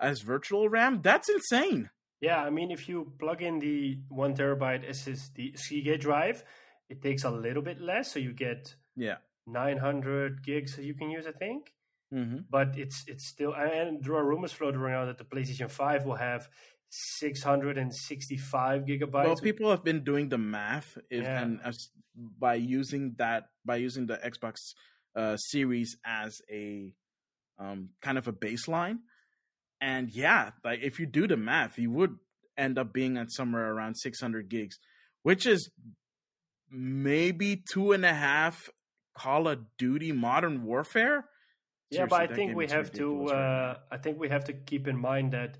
as virtual RAM, that's insane. Yeah, I mean, if you plug in the one terabyte SSD Seagate drive, it takes a little bit less, so you get yeah 900 gigs that you can use, I think. Mm-hmm. But it's it's still and there are rumors floating around that the PlayStation Five will have 665 gigabytes. Well, people have been doing the math if, yeah. and as, by using that by using the Xbox uh, Series as a um, kind of a baseline. And yeah, like if you do the math, you would end up being at somewhere around 600 gigs, which is maybe two and a half Call of Duty Modern Warfare. Yeah, but I think we have to. Uh, I think we have to keep in mind that,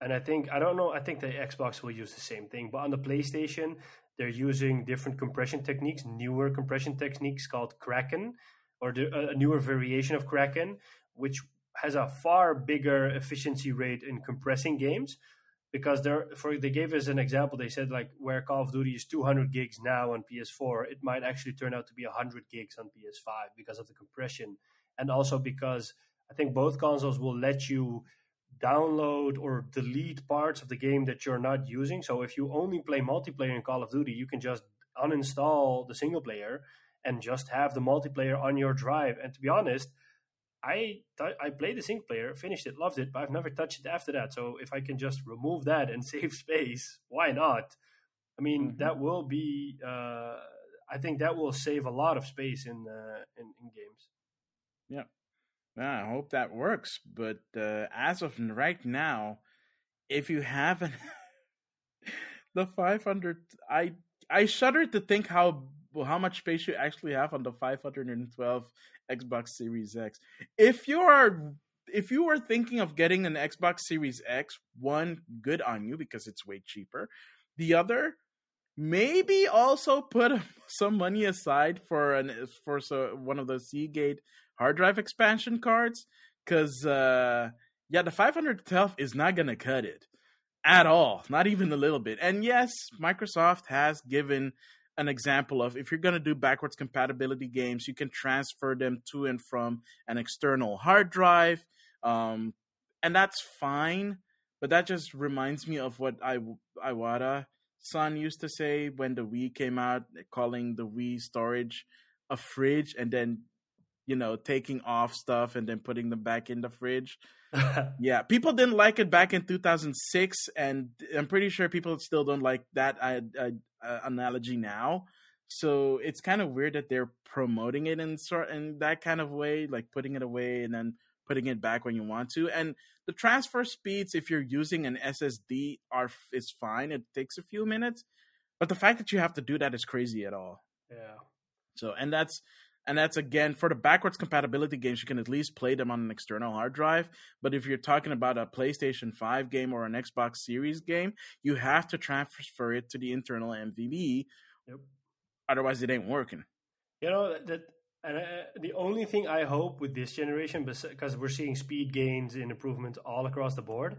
and I think I don't know. I think the Xbox will use the same thing, but on the PlayStation, they're using different compression techniques, newer compression techniques called Kraken, or the, a newer variation of Kraken, which has a far bigger efficiency rate in compressing games because they're for they gave us an example. They said like where Call of Duty is 200 gigs now on PS4, it might actually turn out to be 100 gigs on PS5 because of the compression, and also because I think both consoles will let you download or delete parts of the game that you're not using. So if you only play multiplayer in Call of Duty, you can just uninstall the single player and just have the multiplayer on your drive. And to be honest, I I played the single player, finished it, loved it, but I've never touched it after that. So if I can just remove that and save space, why not? I mean, mm-hmm. that will be. Uh, I think that will save a lot of space in uh, in, in games. Yeah, I hope that works. But uh, as of right now, if you haven't the 500, I I shudder to think how how much space you actually have on the 512 Xbox Series X. If you are if you are thinking of getting an Xbox Series X, one, good on you because it's way cheaper. The other, maybe also put some money aside for an for so one of those Seagate hard drive expansion cards because uh, yeah, the 512 is not gonna cut it at all, not even a little bit. And yes, Microsoft has given an example of if you're going to do backwards compatibility games, you can transfer them to and from an external hard drive. Um, and that's fine. But that just reminds me of what I, Iwata san used to say when the Wii came out, calling the Wii storage a fridge and then, you know, taking off stuff and then putting them back in the fridge. yeah, people didn't like it back in 2006, and I'm pretty sure people still don't like that uh, uh, uh, analogy now. So it's kind of weird that they're promoting it in sort in that kind of way, like putting it away and then putting it back when you want to. And the transfer speeds, if you're using an SSD, are is fine. It takes a few minutes, but the fact that you have to do that is crazy at all. Yeah. So and that's and that's again for the backwards compatibility games you can at least play them on an external hard drive. But if you're talking about a playstation 5 game or an xbox series game you have to transfer it to the internal mvb yep. otherwise it ain't working. You know that and uh, the only thing i hope with this generation because we're seeing speed gains and improvements all across the board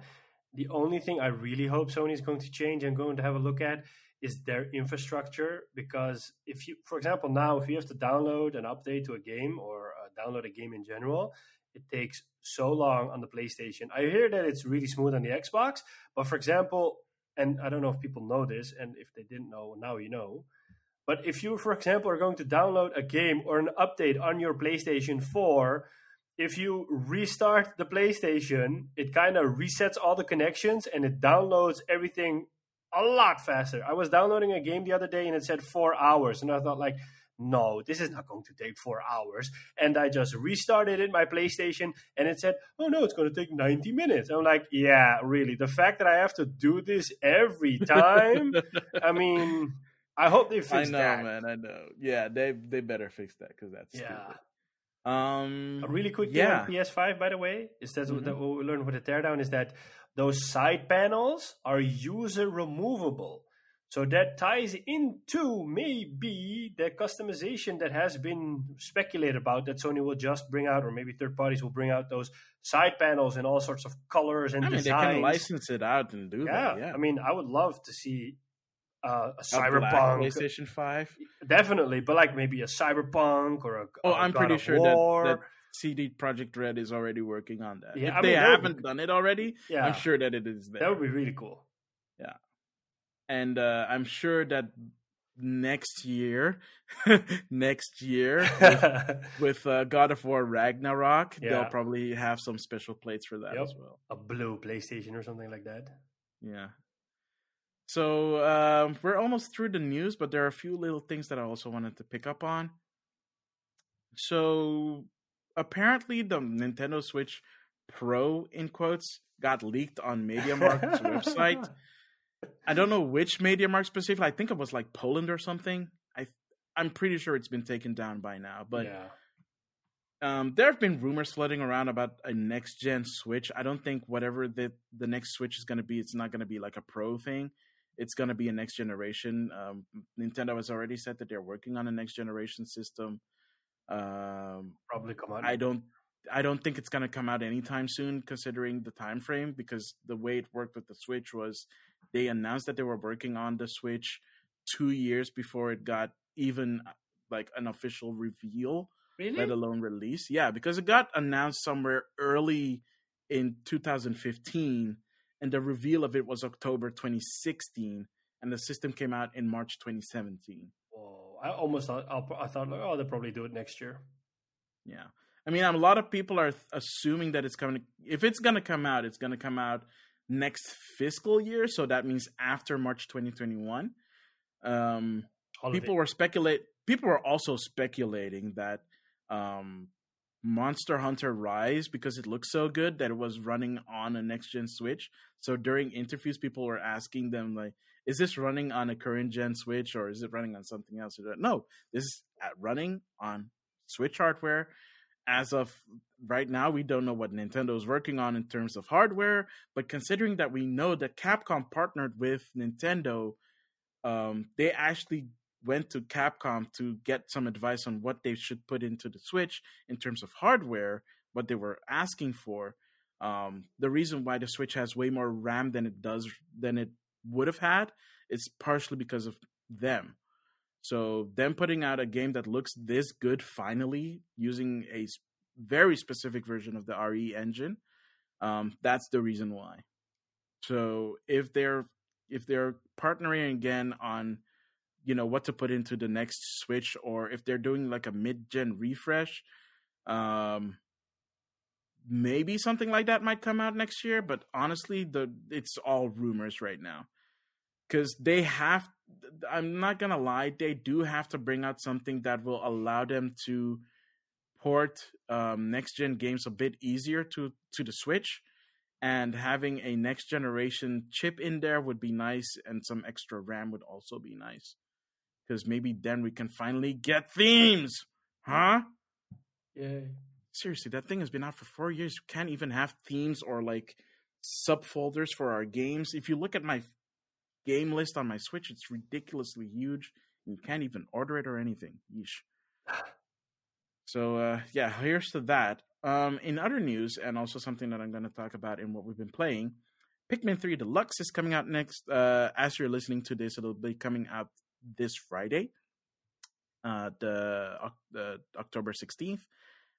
the only thing i really hope sony is going to change and going to have a look at is their infrastructure because if you for example now if you have to download an update to a game or uh, download a game in general it takes so long on the playstation. I hear that it's really smooth on the xbox but for example and i don't know if people know this and if they didn't know now you know but if you for example are going to download a game or an update on your playstation 4 if you restart the PlayStation, it kind of resets all the connections and it downloads everything a lot faster. I was downloading a game the other day and it said four hours, and I thought like, no, this is not going to take four hours. And I just restarted it my PlayStation, and it said, oh no, it's going to take ninety minutes. I'm like, yeah, really. The fact that I have to do this every time, I mean. I hope they fix that. I know, man. I know. Yeah, they they better fix that because that's yeah. Stupid. Um, a really quick yeah. on PS5, by the way, is that mm-hmm. what we learned with the teardown is that those side panels are user removable. So that ties into maybe the customization that has been speculated about that Sony will just bring out, or maybe third parties will bring out those side panels in all sorts of colors and I mean, designs. They can license it out and do yeah, that. Yeah, I mean, I would love to see uh, a cyberpunk PlayStation Five, definitely, but like maybe a cyberpunk or a. Oh, i I'm pretty sure that, that CD Projekt Red is already working on that. Yeah, if I they mean, haven't done it already, yeah. I'm sure that it is there. That would be really cool. Yeah, and uh, I'm sure that next year, next year with, with uh, God of War Ragnarok, yeah. they'll probably have some special plates for that yep. as well. A blue PlayStation or something like that. Yeah. So um, we're almost through the news, but there are a few little things that I also wanted to pick up on. So apparently the Nintendo Switch Pro in quotes got leaked on MediaMarkt's website. I don't know which MediaMarkt specifically. I think it was like Poland or something. I I'm pretty sure it's been taken down by now, but yeah. Um, there have been rumors floating around about a next gen Switch. I don't think whatever the the next Switch is going to be, it's not going to be like a Pro thing. It's going to be a next generation. Um, Nintendo has already said that they're working on a next generation system. Um, Probably come out. I don't. I don't think it's going to come out anytime soon, considering the time frame. Because the way it worked with the Switch was, they announced that they were working on the Switch two years before it got even like an official reveal, really? let alone release. Yeah, because it got announced somewhere early in 2015, and the reveal of it was October 2016, and the system came out in March 2017. I almost thought I thought like, oh, they'll probably do it next year. Yeah, I mean, a lot of people are assuming that it's coming. If it's going to come out, it's going to come out next fiscal year. So that means after March 2021. Um, people were speculate. People were also speculating that um, Monster Hunter Rise because it looked so good that it was running on a next gen Switch. So during interviews, people were asking them like, "Is this running on a current gen Switch or is it running on something else?" No, this is running on Switch hardware. As of right now, we don't know what Nintendo is working on in terms of hardware, but considering that we know that Capcom partnered with Nintendo, um, they actually went to Capcom to get some advice on what they should put into the Switch in terms of hardware, what they were asking for. Um, the reason why the Switch has way more RAM than it does than it would have had is partially because of them. So them putting out a game that looks this good finally using a very specific version of the RE engine, um, that's the reason why. So if they're if they're partnering again on you know what to put into the next switch or if they're doing like a mid-gen refresh um maybe something like that might come out next year but honestly the it's all rumors right now cuz they have I'm not going to lie they do have to bring out something that will allow them to port um, next gen games a bit easier to to the switch and having a next generation chip in there would be nice and some extra ram would also be nice because maybe then we can finally get themes, huh? Yeah. Seriously, that thing has been out for four years. You can't even have themes or like subfolders for our games. If you look at my game list on my Switch, it's ridiculously huge. You can't even order it or anything. Yeesh. So uh, yeah, here's to that. Um, in other news, and also something that I'm going to talk about in what we've been playing, Pikmin 3 Deluxe is coming out next. Uh, as you're listening to this, it'll be coming out this Friday, uh, the, uh, the October 16th.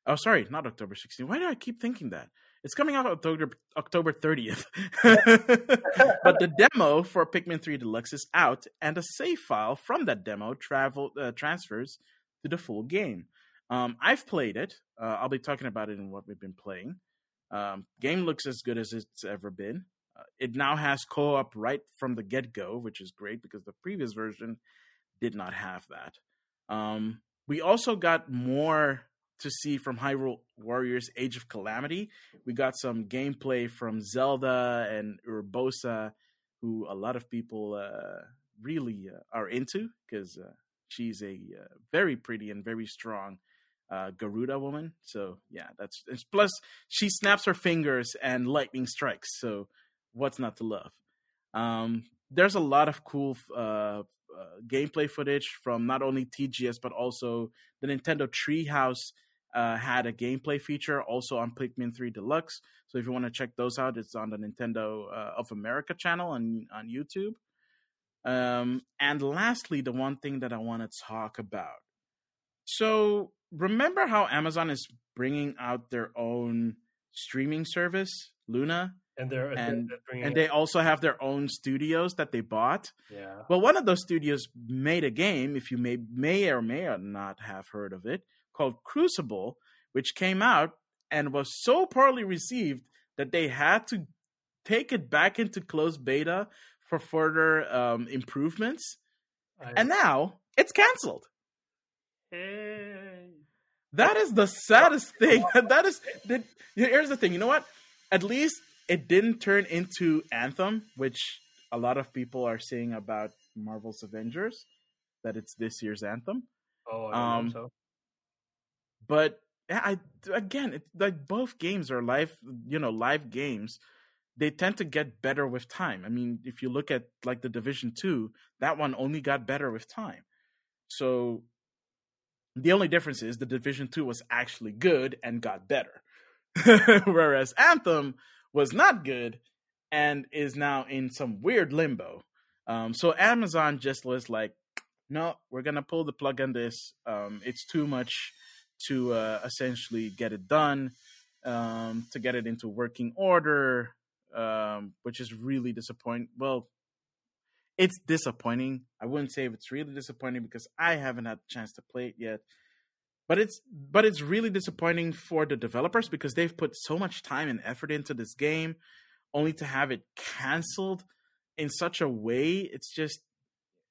Oh, sorry, not October 16th. Why do I keep thinking that? It's coming out October October 30th. but the demo for Pikmin 3 Deluxe is out, and a save file from that demo travel uh, transfers to the full game. Um, I've played it. Uh, I'll be talking about it in what we've been playing. Um, game looks as good as it's ever been. Uh, it now has co-op right from the get-go, which is great because the previous version did not have that. Um, we also got more to see from Hyrule Warriors Age of Calamity. We got some gameplay from Zelda and Urbosa, who a lot of people uh, really uh, are into because uh, she's a uh, very pretty and very strong uh, Gerudo woman. So yeah, that's plus she snaps her fingers and lightning strikes. So what's not to love? Um, there's a lot of cool uh, gameplay footage from not only TGS but also the Nintendo Treehouse uh, had a gameplay feature also on Pikmin 3 Deluxe. So if you want to check those out, it's on the Nintendo uh, of America channel on on YouTube. Um, and lastly, the one thing that I want to talk about. So remember how Amazon is bringing out their own streaming service, Luna? and they're and they're and they also have their own studios that they bought. yeah Well, one of those studios made a game, if you may may or may not have heard of it, called Crucible, which came out and was so poorly received that they had to take it back into closed beta for further um, improvements, I- and now it's canceled. Hey. That is the saddest thing. that is the, here's the thing. You know what? At least it didn't turn into Anthem, which a lot of people are saying about Marvel's Avengers, that it's this year's Anthem. oh I don't Um, so But I again, it, like both games are live, you know, live games. They tend to get better with time. I mean, if you look at like the Division Two, that one only got better with time. So the only difference is the Division Two was actually good and got better, whereas Anthem was not good and is now in some weird limbo. Um, so Amazon just was like, no, we're gonna pull the plug on this. Um, it's too much to uh, essentially get it done, um, to get it into working order, um, which is really disappointing. Well, it's disappointing. I wouldn't say if it's really disappointing because I haven't had a chance to play it yet. But it's but it's really disappointing for the developers because they've put so much time and effort into this game, only to have it canceled in such a way. It's just,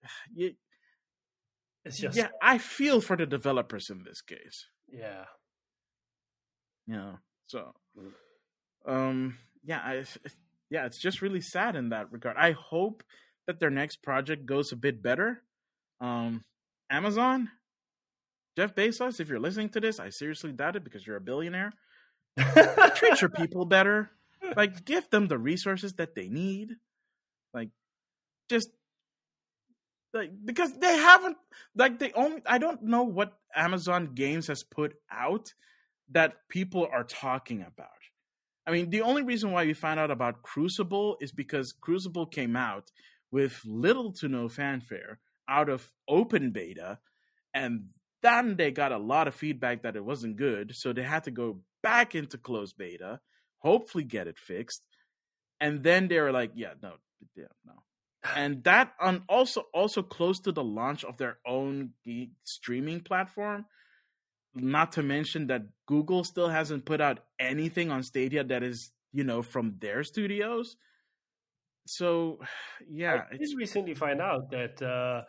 you, it's just yeah. I feel for the developers in this case. Yeah Yeah. so um, yeah, I, yeah, it's just really sad in that regard. I hope that their next project goes a bit better. Um, Amazon, Jeff Bezos, if you're listening to this, I seriously doubt it because you're a billionaire. Treat your people better. Like, give them the resources that they need. Like, just like because they haven't like they only I don't know what Amazon Games has put out that people are talking about. I mean, the only reason why we found out about Crucible is because Crucible came out with little to no fanfare out of open beta, and then they got a lot of feedback that it wasn't good, so they had to go back into closed beta, hopefully get it fixed, and then they were like, "Yeah, no, yeah, no." And that on also also close to the launch of their own streaming platform, not to mention that Google still hasn't put out anything on Stadia that is, you know, from their studios. So, yeah, I did recently find out that uh,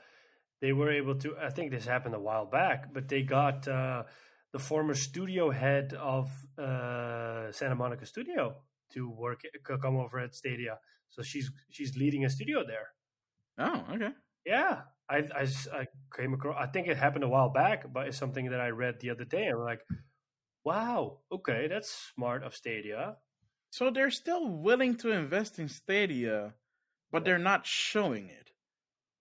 they were able to. I think this happened a while back, but they got uh, the former studio head of uh, Santa Monica Studio to work come over at Stadia. So she's she's leading a studio there. Oh, okay. Yeah, I, I, I came across. I think it happened a while back, but it's something that I read the other day. I'm like, wow, okay, that's smart of Stadia. So they're still willing to invest in Stadia, but they're not showing it,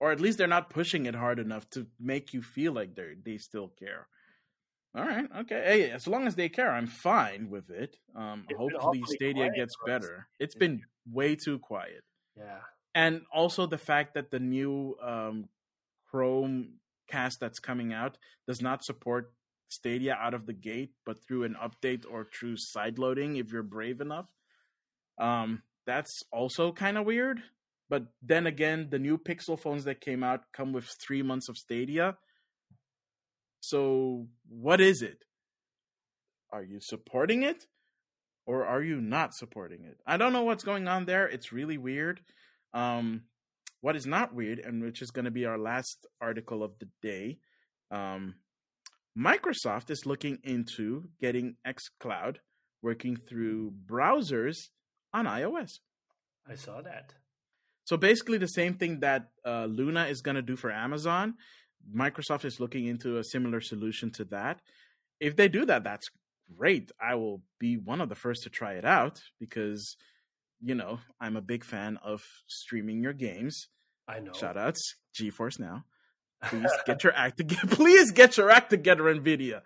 or at least they're not pushing it hard enough to make you feel like they they still care. All right, okay. Hey, as long as they care, I'm fine with it. Um, hopefully, Stadia gets better. It's been way too quiet. Yeah, and also the fact that the new um, Chrome cast that's coming out does not support Stadia out of the gate, but through an update or through sideloading if you're brave enough. Um, that's also kind of weird. But then again, the new Pixel phones that came out come with three months of Stadia. So, what is it? Are you supporting it or are you not supporting it? I don't know what's going on there. It's really weird. Um, what is not weird, and which is going to be our last article of the day, um, Microsoft is looking into getting xCloud working through browsers on iOS. I saw that. So basically, the same thing that uh, Luna is going to do for Amazon. Microsoft is looking into a similar solution to that. If they do that, that's great. I will be one of the first to try it out because, you know, I'm a big fan of streaming your games. I know. Shoutouts, GeForce Now. Please get your act together. Please get your act together, Nvidia.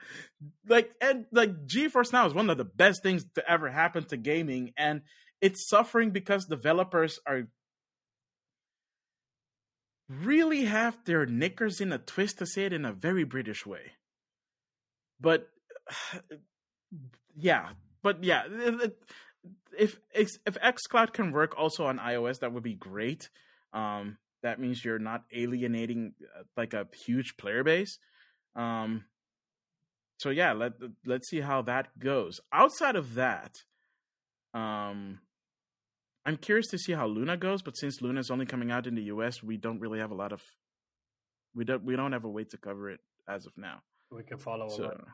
Like and like GeForce Now is one of the best things to ever happen to gaming, and it's suffering because developers are really have their knickers in a twist to say it in a very British way. But uh, yeah, but yeah, if if XCloud can work also on iOS, that would be great. Um, that means you're not alienating uh, like a huge player base. Um, so yeah, let let's see how that goes. Outside of that, um, I'm curious to see how Luna goes. But since Luna is only coming out in the US, we don't really have a lot of we don't we don't have a way to cover it as of now. We can follow so, online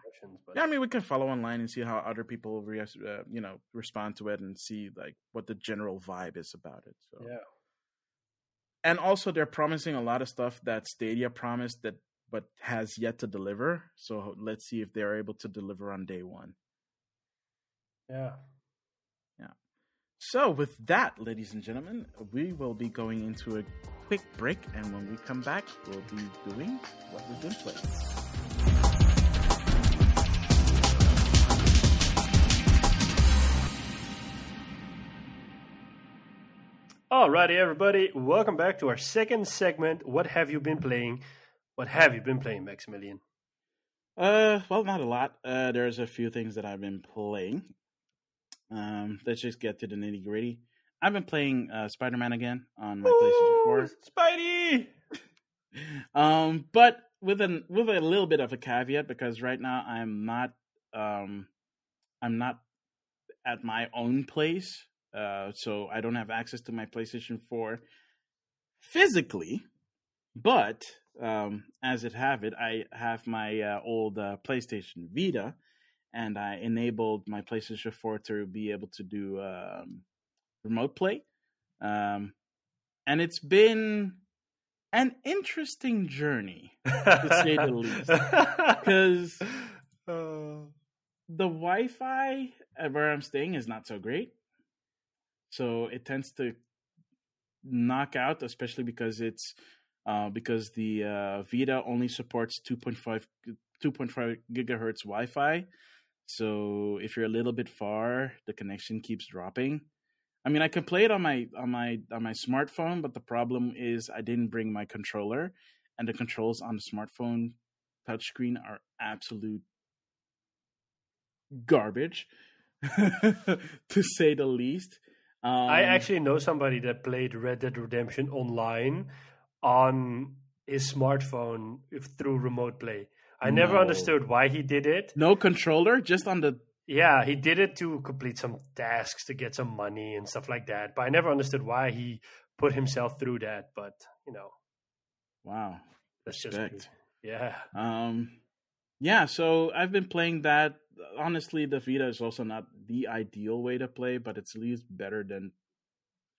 but... yeah, I mean, we can follow online and see how other people, re- uh, you know, respond to it and see like what the general vibe is about it. So yeah, and also they're promising a lot of stuff that Stadia promised that but has yet to deliver. So let's see if they're able to deliver on day one. Yeah. Yeah. So with that, ladies and gentlemen, we will be going into a quick break, and when we come back, we'll be doing what we've been playing. Alrighty, everybody, welcome back to our second segment. What have you been playing? What have you been playing, Maximilian? Uh, well, not a lot. Uh, there's a few things that I've been playing. Um, let's just get to the nitty gritty. I've been playing uh, Spider Man again on my Ooh, PlayStation 4. Spidey. um, but with an with a little bit of a caveat because right now I'm not um I'm not at my own place uh, so I don't have access to my PlayStation 4 physically, but um, as it have it, I have my uh, old uh, PlayStation Vita, and I enabled my PlayStation 4 to be able to do um, remote play. Um, and it's been an interesting journey, to say the least. Because uh... the Wi Fi where I'm staying is not so great. So it tends to knock out, especially because it's uh, because the uh, Vita only supports 2.5 2.5 gigahertz Wi-Fi. So if you're a little bit far, the connection keeps dropping. I mean, I can play it on my on my on my smartphone, but the problem is I didn't bring my controller, and the controls on the smartphone touchscreen are absolute garbage, to say the least. Um, I actually know somebody that played Red Dead Redemption online on his smartphone through remote play. I no. never understood why he did it. No controller, just on the. Yeah, he did it to complete some tasks to get some money and stuff like that. But I never understood why he put himself through that. But you know, wow, that's Respect. just yeah. Um, yeah. So I've been playing that. Honestly, the Vita is also not the ideal way to play, but it's at least better than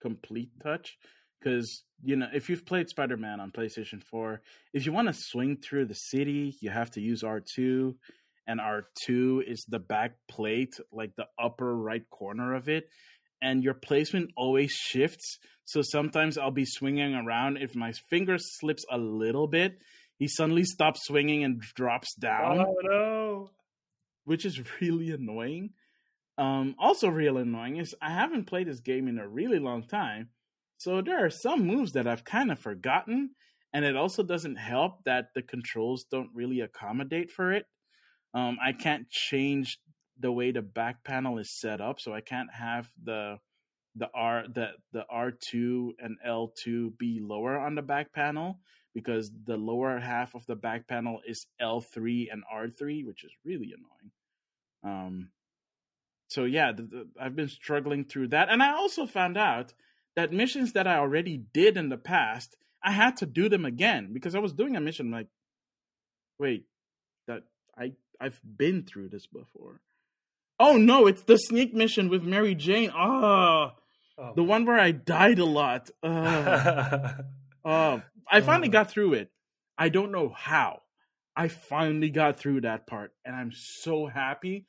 complete touch. Because you know if you've played spider-man on playstation 4 if you want to swing through the city you have to use r2 and r2 is the back plate like the upper right corner of it and your placement always shifts. So sometimes i'll be swinging around. If my finger slips a little bit he suddenly stops swinging and drops down. Oh no which is really annoying um also real annoying is i haven't played this game in a really long time so there are some moves that I've kind of forgotten, and it also doesn't help that the controls don't really accommodate for it. Um, I can't change the way the back panel is set up, so I can't have the the R the the R two and L two be lower on the back panel because the lower half of the back panel is L three and R three, which is really annoying. Um, so yeah, the, the, I've been struggling through that, and I also found out that missions that I already did in the past, I had to do them again because I was doing a mission like, wait, that I I've been through this before. Oh no, it's the sneak mission with Mary Jane. Oh, oh. the one where I died a lot. Oh, oh. I finally got through it. I don't know how. I finally got through that part, and I'm so happy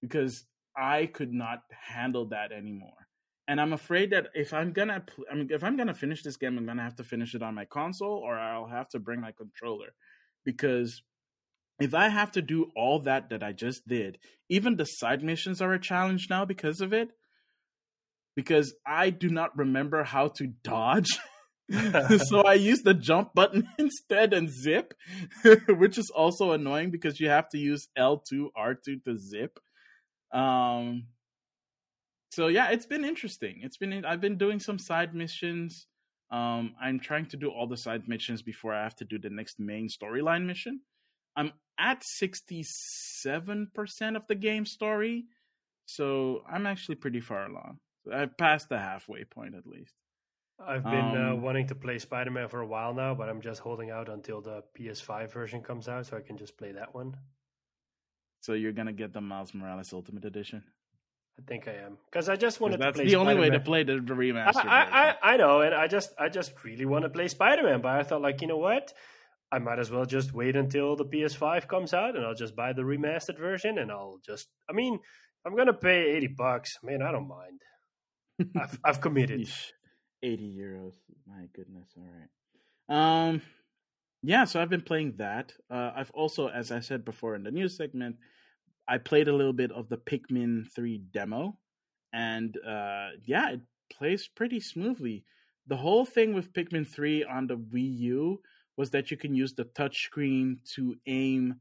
because I could not handle that anymore and I'm afraid that if I'm gonna, I mean, if I'm gonna finish this game, I'm gonna have to finish it on my console, or I'll have to bring my controller, because if I have to do all that that I just did, even the side missions are a challenge now because of it. Because I do not remember how to dodge. so I use the jump button instead and zip, which is also annoying because you have to use L2 R2 to zip. Um so yeah, it's been interesting. It's been I've been doing some side missions. Um, I'm trying to do all the side missions before I have to do the next main storyline mission. I'm at 67% of the game story, so I'm actually pretty far along. I've passed the halfway point at least. I've been uh, um, uh, wanting to play Spider Man for a while now, but I'm just holding out until the PS5 version comes out so I can just play that one. So you're gonna get the Miles Morales Ultimate Edition? I think I am because I just wanted to play. That's the only way to play the, the remaster. I, I, I, know, and I just I just really want to play Spider Man, but I thought like you know what, I might as well just wait until the PS5 comes out, and I'll just buy the remastered version, and I'll just. I mean, I'm gonna pay eighty bucks. Man, I don't mind. I've I've committed. Eighty euros. My goodness. All right. Um. Yeah, so I've been playing that. Uh, I've also, as I said before in the news segment, I played a little bit of the Pikmin 3 demo, and uh, yeah, it plays pretty smoothly. The whole thing with Pikmin 3 on the Wii U was that you can use the touchscreen to aim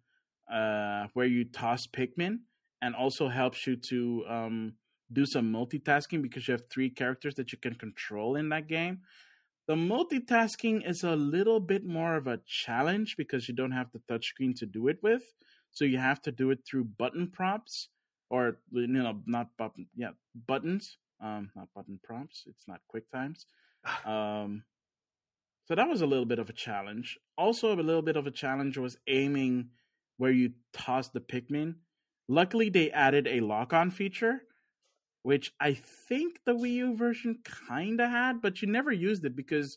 uh, where you toss Pikmin, and also helps you to um, do some multitasking because you have three characters that you can control in that game. The multitasking is a little bit more of a challenge because you don't have the touchscreen to do it with. So you have to do it through button prompts or you know not button yeah buttons um not button prompts it's not quick times um so that was a little bit of a challenge also a little bit of a challenge was aiming where you toss the pikmin Luckily, they added a lock on feature, which I think the Wii U version kind of had, but you never used it because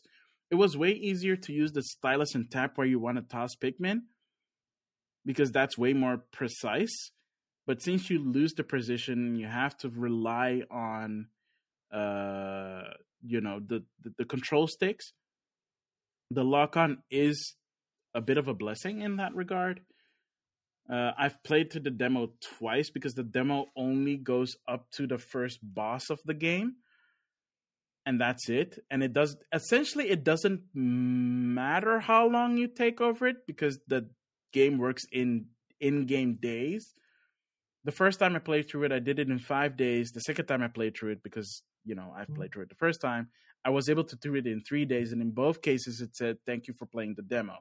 it was way easier to use the stylus and tap where you want to toss Pikmin because that's way more precise. But since you lose the precision, you have to rely on, uh, you know, the, the, the control sticks. The lock on is a bit of a blessing in that regard. Uh, I've played to the demo twice because the demo only goes up to the first boss of the game, and that's it. And it does essentially it doesn't matter how long you take over it because the game works in in-game days. The first time I played through it, I did it in five days. The second time I played through it, because you know I've played through it the first time, I was able to do it in three days. And in both cases, it said thank you for playing the demo.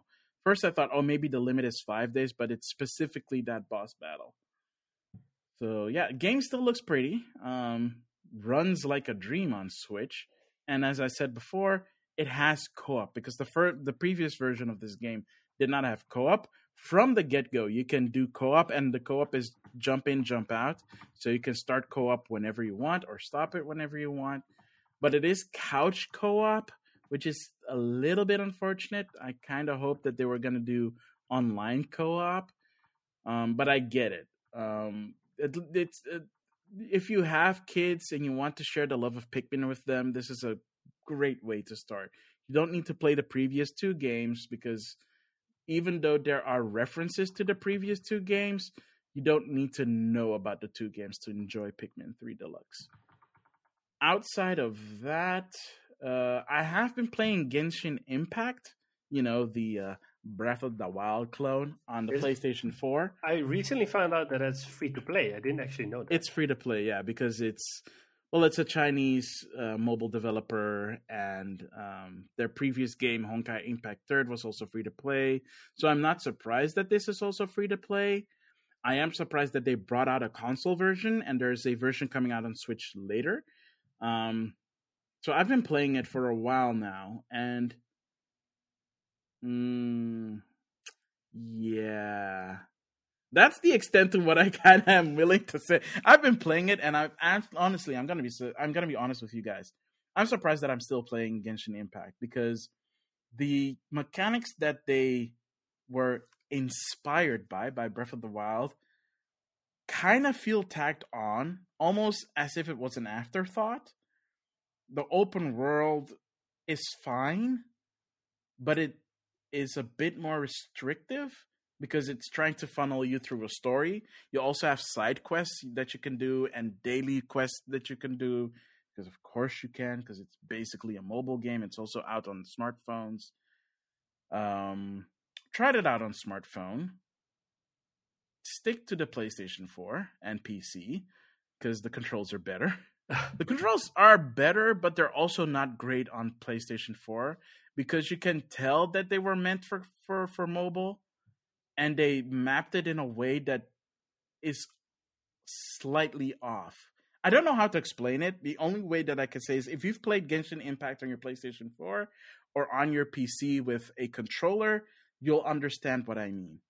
First, I thought, oh, maybe the limit is five days, but it's specifically that boss battle. So yeah, game still looks pretty. Um, runs like a dream on Switch, and as I said before, it has co-op because the fir- the previous version of this game did not have co-op. From the get-go, you can do co-op, and the co-op is jump in, jump out, so you can start co-op whenever you want or stop it whenever you want. But it is couch co-op, which is a little bit unfortunate. I kind of hope that they were going to do online co-op, um, but I get it. Um, it it's it, if you have kids and you want to share the love of Pikmin with them, this is a great way to start. You don't need to play the previous two games because even though there are references to the previous two games, you don't need to know about the two games to enjoy Pikmin 3 Deluxe. Outside of that, uh, I have been playing Genshin Impact. You know the uh, Breath of the Wild clone on the Is- PlayStation Four. I recently found out that it's free to play. I didn't actually know that. It's free to play, yeah, because it's well, it's a Chinese uh, mobile developer, and um, their previous game, Honkai Impact Third, was also free to play. So I'm not surprised that this is also free to play. I am surprised that they brought out a console version, and there's a version coming out on Switch later. Um, so I've been playing it for a while now, and mm, yeah, that's the extent to what I kind of am willing to say. I've been playing it, and I've I'm, honestly, I'm gonna be I'm gonna be honest with you guys. I'm surprised that I'm still playing Genshin Impact because the mechanics that they were inspired by by Breath of the Wild kind of feel tacked on, almost as if it was an afterthought. The open world is fine, but it is a bit more restrictive because it's trying to funnel you through a story. You also have side quests that you can do and daily quests that you can do because of course you can because it's basically a mobile game. It's also out on smartphones. Um tried it out on smartphone. Stick to the PlayStation 4 and PC because the controls are better. the controls are better, but they're also not great on PlayStation 4 because you can tell that they were meant for for for mobile and they mapped it in a way that is slightly off. I don't know how to explain it. The only way that I can say is if you've played Genshin Impact on your PlayStation 4 or on your PC with a controller, you'll understand what I mean.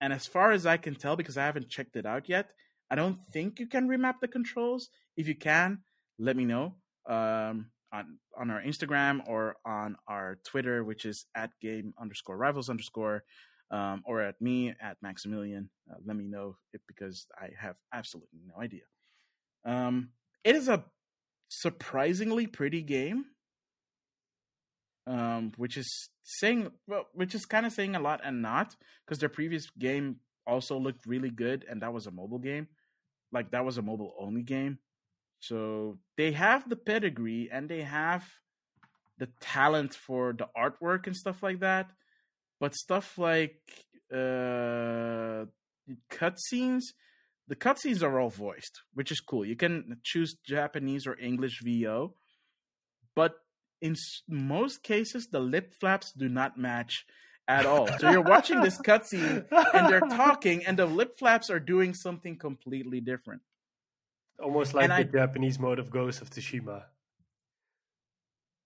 And as far as I can tell, because I haven't checked it out yet, I don't think you can remap the controls. If you can, let me know um, on on our Instagram or on our Twitter, which is at game underscore rivals underscore, um, or at me at Maximilian. Uh, let me know it because I have absolutely no idea. Um, it is a surprisingly pretty game, um, which is saying well, which is kind of saying a lot and not because their previous game also looked really good and that was a mobile game, like that was a mobile only game. So they have the pedigree and they have the talent for the artwork and stuff like that, but stuff like uh cutscenes the cutscenes are all voiced, which is cool. You can choose Japanese or English VO, but in most cases, the lip flaps do not match at all. So you're watching this cutscene and they're talking, and the lip flaps are doing something completely different. Almost like And the I- Japanese mode of Ghost of Tsushima.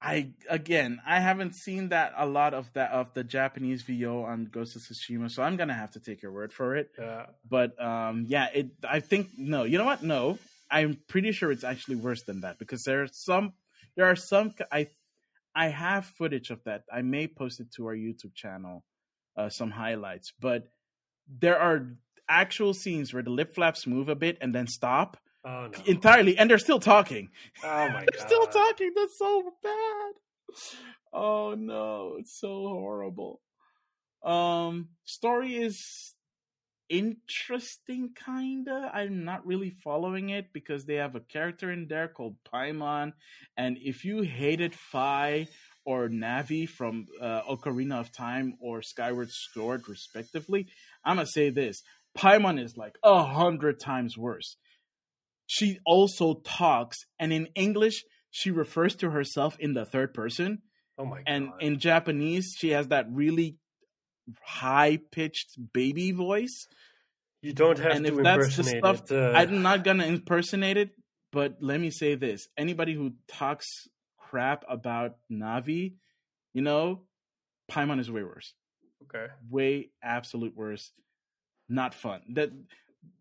I again, I haven't seen that a lot of that of the Japanese VO on Ghost of Tsushima, so I'm gonna have to take your word for it. Yeah. But um, yeah, it. I think no. You know what? No, I'm pretty sure it's actually worse than that because there are some. There are some. I I have footage of that. I may post it to our YouTube channel, uh, some highlights. But there are actual scenes where the lip flaps move a bit and then stop Oh no. entirely, and they're still talking. Oh my They're still talking. That's so bad. Oh no, it's so horrible. Um, story is interesting, kinda. I'm not really following it because they have a character in there called Paimon, and if you hated Fi or Navi from uh, Ocarina of Time or Skyward Sword, respectively, I'm gonna say this: Paimon is like a hundred times worse she also talks and in english she refers to herself in the third person Oh my god. and in japanese she has that really high pitched baby voice you don't have and to if that's the stuff it. Uh, i'm not gonna impersonate it but let me say this anybody who talks crap about navi you know paimon is way worse okay. way absolute worst. Not fun. That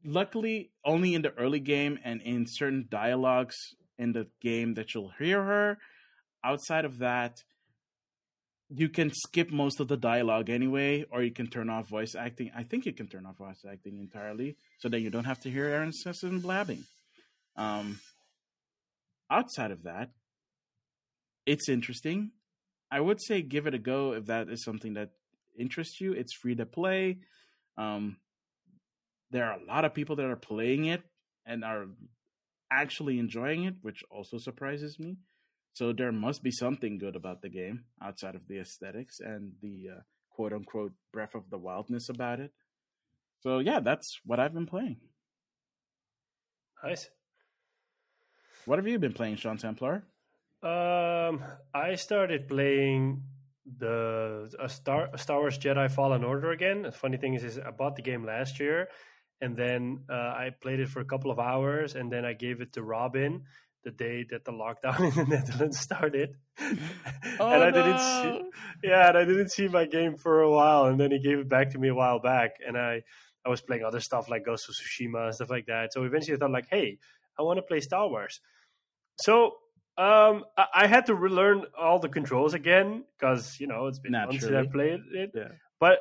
luckily only in the early game and in certain dialogues in the game that you'll hear her. Outside of that, you can skip most of the dialogue anyway, or you can turn off voice acting. I think you can turn off voice acting entirely, so that you don't have to hear Aaron Sisson blabbing. Um, outside of that, it's interesting. I would say give it a go if that is something that interests you. It's free to play. Um, there are a lot of people that are playing it and are actually enjoying it, which also surprises me. So there must be something good about the game outside of the aesthetics and the uh, quote unquote breath of the wildness about it. So yeah, that's what I've been playing. Nice. What have you been playing, Sean Templar? Um, I started playing the a Star Star Wars Jedi Fallen Order again. The funny thing is, is I bought the game last year, and then uh, I played it for a couple of hours, and then I gave it to Robin the day that the lockdown in the Netherlands started. Oh, and I didn't see, yeah, and I didn't see my game for a while, and then he gave it back to me a while back, and I I was playing other stuff like Ghost of Tsushima and stuff like that. So eventually I thought like, hey, I want to play Star Wars. So um, I, I had to relearn all the controls again because you know it's been months since I played it. Yeah. But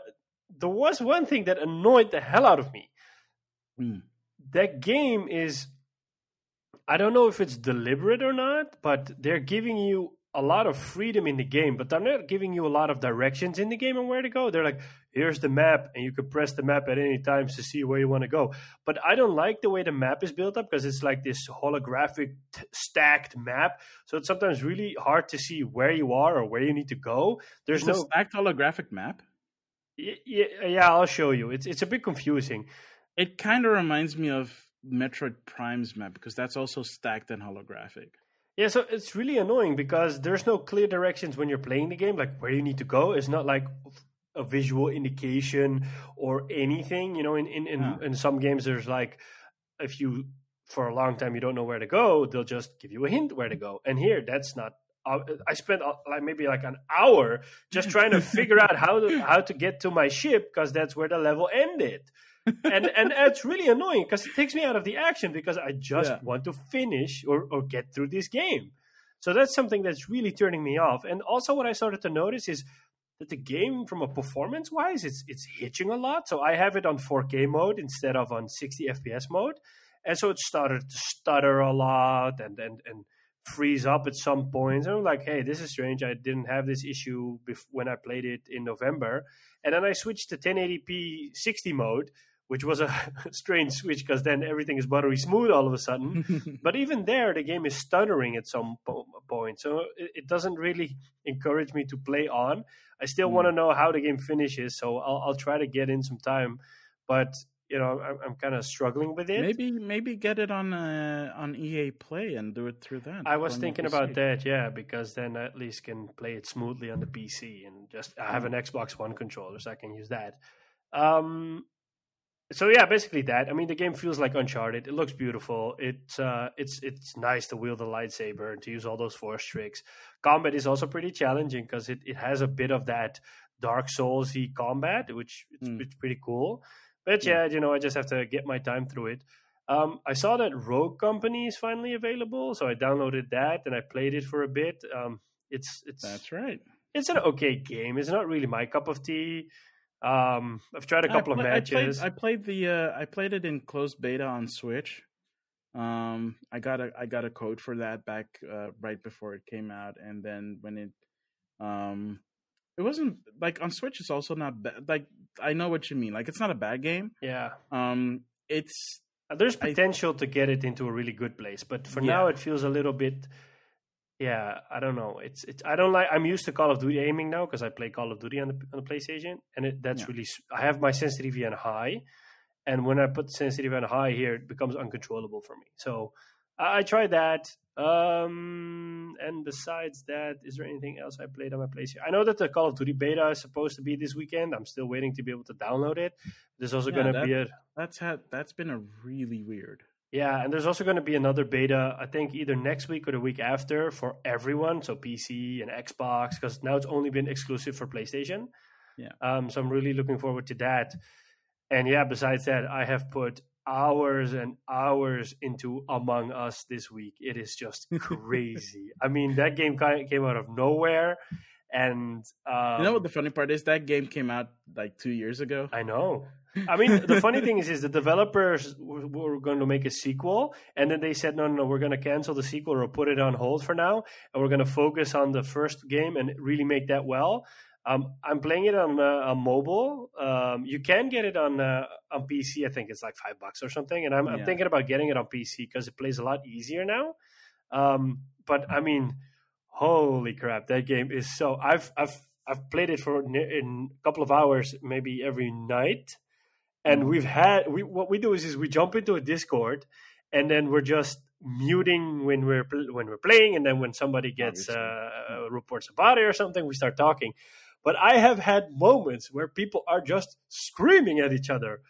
there was one thing that annoyed the hell out of me. Mm. That game is, I don't know if it's deliberate or not, but they're giving you a lot of freedom in the game, but they're not giving you a lot of directions in the game and where to go. They're like, here's the map, and you can press the map at any time to see where you want to go. But I don't like the way the map is built up because it's like this holographic t- stacked map. So it's sometimes really hard to see where you are or where you need to go. There's There's no a stacked holographic map. Yeah, yeah, I'll show you. It's it's a bit confusing. It kind of reminds me of Metroid Prime's map because that's also stacked and holographic. Yeah, so it's really annoying because there's no clear directions when you're playing the game, like where you need to go. It's not like a visual indication or anything. You know, in in in, Yeah. in some games, there's like if you for a long time you don't know where to go, they'll just give you a hint where to go. And here, that's not. Uh, I spent uh, like maybe like an hour just trying to figure out how to how to get to my ship because that's where the level ended. And and it's really annoying because it takes me out of the action because I just Yeah. want to finish or or get through this game. So that's something that's really turning me off. And also, what I started to notice is that the game, from a performance wise, it's it's hitching a lot. So I have it on 4K mode instead of on 60 FPS mode, and so it started to stutter a lot and and and freeze up at some points. And I'm like, hey, this is strange. I didn't have this issue bef- when I played it in November, and then I switched to 1080p 60 mode. Which was a strange switch because then everything is buttery smooth all of a sudden. But even there, the game is stuttering at some po- point, so it, it doesn't really encourage me to play on. I still Mm. want to know how the game finishes, so I'll, I'll try to get in some time. But you know, I'm, I'm kind of struggling with it. maybe maybe get it on uh, on EA Play and do it through that. I was thinking about that, yeah, because then I at least can play it smoothly on the PC and just I have an. Xbox One controller, so I can use that. Um, so yeah, basically that. I mean, the game feels like Uncharted. It looks beautiful. It's uh, it's it's nice to wield the lightsaber and to use all those force tricks. Combat is also pretty challenging because it, it has a bit of that Dark Soulsy combat, which it's, mm. it's pretty cool. But yeah, yeah, you know, I just have to get my time through it. Um, I saw that Rogue Company is finally available, so I downloaded that and I played it for a bit. Um, it's it's that's right. It's an okay game. It's not really my cup of tea. Um, I've tried a couple play, of matches. I played, I played the uh, I played it in closed beta on Switch. Um, I got a I got a code for that back uh, right before it came out, and then when it um, it wasn't like on Switch. It's also not bad. Like I know what you mean. Like it's not a bad game. Yeah. Um, it's there's potential I, to get it into a really good place, but for yeah. now it feels a little bit yeah, I don't know. It's it's I don't like. I'm used to Call of Duty aiming now because I play Call of Duty on the on the PlayStation, and it, that's yeah. really. I have my sensitivity on high, and when I put sensitivity on high here, it becomes uncontrollable for me. So I, I tried that. Um, and besides that, is there anything else I played on my PlayStation? I know that the Call of Duty beta is supposed to be this weekend. I'm still waiting to be able to download it. There's also yeah, going to be a. That's had that's been a really weird. Yeah, and there's also going to be another beta, I think either next week or the week after for everyone, so PC and Xbox, because now it's only been exclusive for PlayStation. Yeah. Um, so I'm really looking forward to that. And yeah, besides that, I have put hours and hours into Among Us this week. It is just crazy. I mean, that game came out of nowhere. And um, you know what the funny part is? That game came out like two years ago. I know. I mean, the funny thing is, is the developers were, were, going to make a sequel, and then they said, no, no, no, we're going to cancel the sequel or put it on hold for now, and we're going to focus on the first game and really make that well. Um, I'm playing it on uh, mobile. Um, you can get it on uh, on PC. I think it's like five bucks or something, and I'm, yeah. I'm thinking about getting it on PC because it plays a lot easier now. Um, but I mean, holy crap, that game is so. I've I've I've played it for in a couple of hours, maybe every night and mm-hmm. we've had we what we do is is we jump into a discord and then we're just muting when we're when we're playing and then when somebody gets uh, uh, reports about it or something we start talking but i have had moments where people are just screaming at each other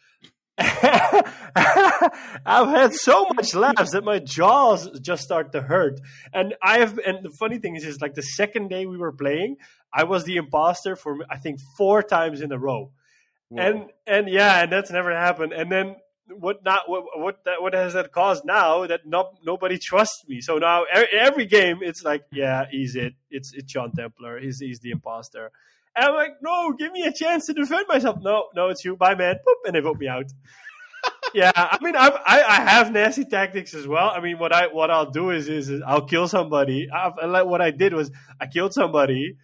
I've had so much laughs that my jaws just start to hurt. And I have, and the funny thing is, is like the second day we were playing, I was the imposter for I think four times in a row. Whoa. And and yeah, and that's never happened. And then what not what what that what has that caused now that no, nobody trusts me. So now every, every game it's like yeah, he's it. It's it's John Templar. He's he's the imposter. And I'm like, no, give me a chance to defend myself. No, no, it's you. Bye, man. Boop, and they vote me out. yeah, I mean, I've, I I have nasty tactics as well. I mean, what I what I'll do is is, is I'll kill somebody. I, like what I did was I killed somebody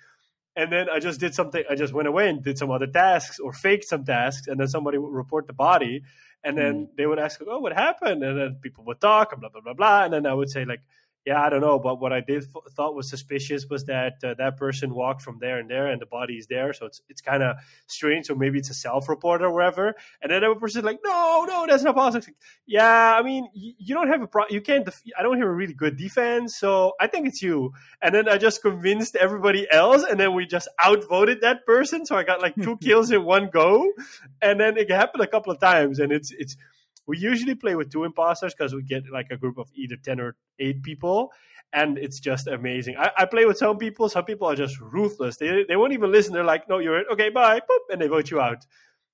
and then I just did something. I just went away and did some other tasks or faked some tasks, and then somebody would report the body, and then mm. they would ask, "Oh, what happened?" And then people would talk, and blah blah blah blah, and then I would say like, yeah, I don't know, but what I did f- thought was suspicious was that uh, that person walked from there and there, and the body is there, so it's it's kind of strange. So maybe it's a self-report or whatever. And then a person like, no, no, that's not possible. Like, yeah, I mean, you, you don't have a pro, you can't. Def- I don't have a really good defense, so I think it's you. And then I just convinced everybody else, and then we just outvoted that person. So I got like two kills in one go, and then it happened a couple of times, and it's it's we usually play with two imposters because we get like a group of either 10 or 8 people and it's just amazing. I, I, play with some people. Some people are just ruthless. They they won't even listen. They're like, "No, you're okay, bye," boop, and they vote you out.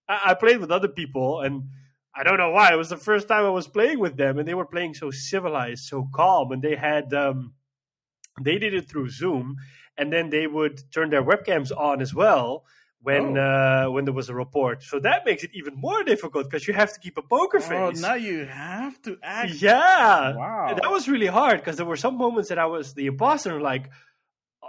I, I, played with other people, and I don't know why. It was the first time I was playing with them, and they were playing so civilized, so calm, and they had um, they did it through Zoom, and then they would turn their webcams on as well when oh. uh, when there was a report. So that makes it even more difficult because you have to keep a poker oh, face. Oh, now you have to act. Yeah, wow. And that was really hard because there were some moments that I was the imposter, like, oh,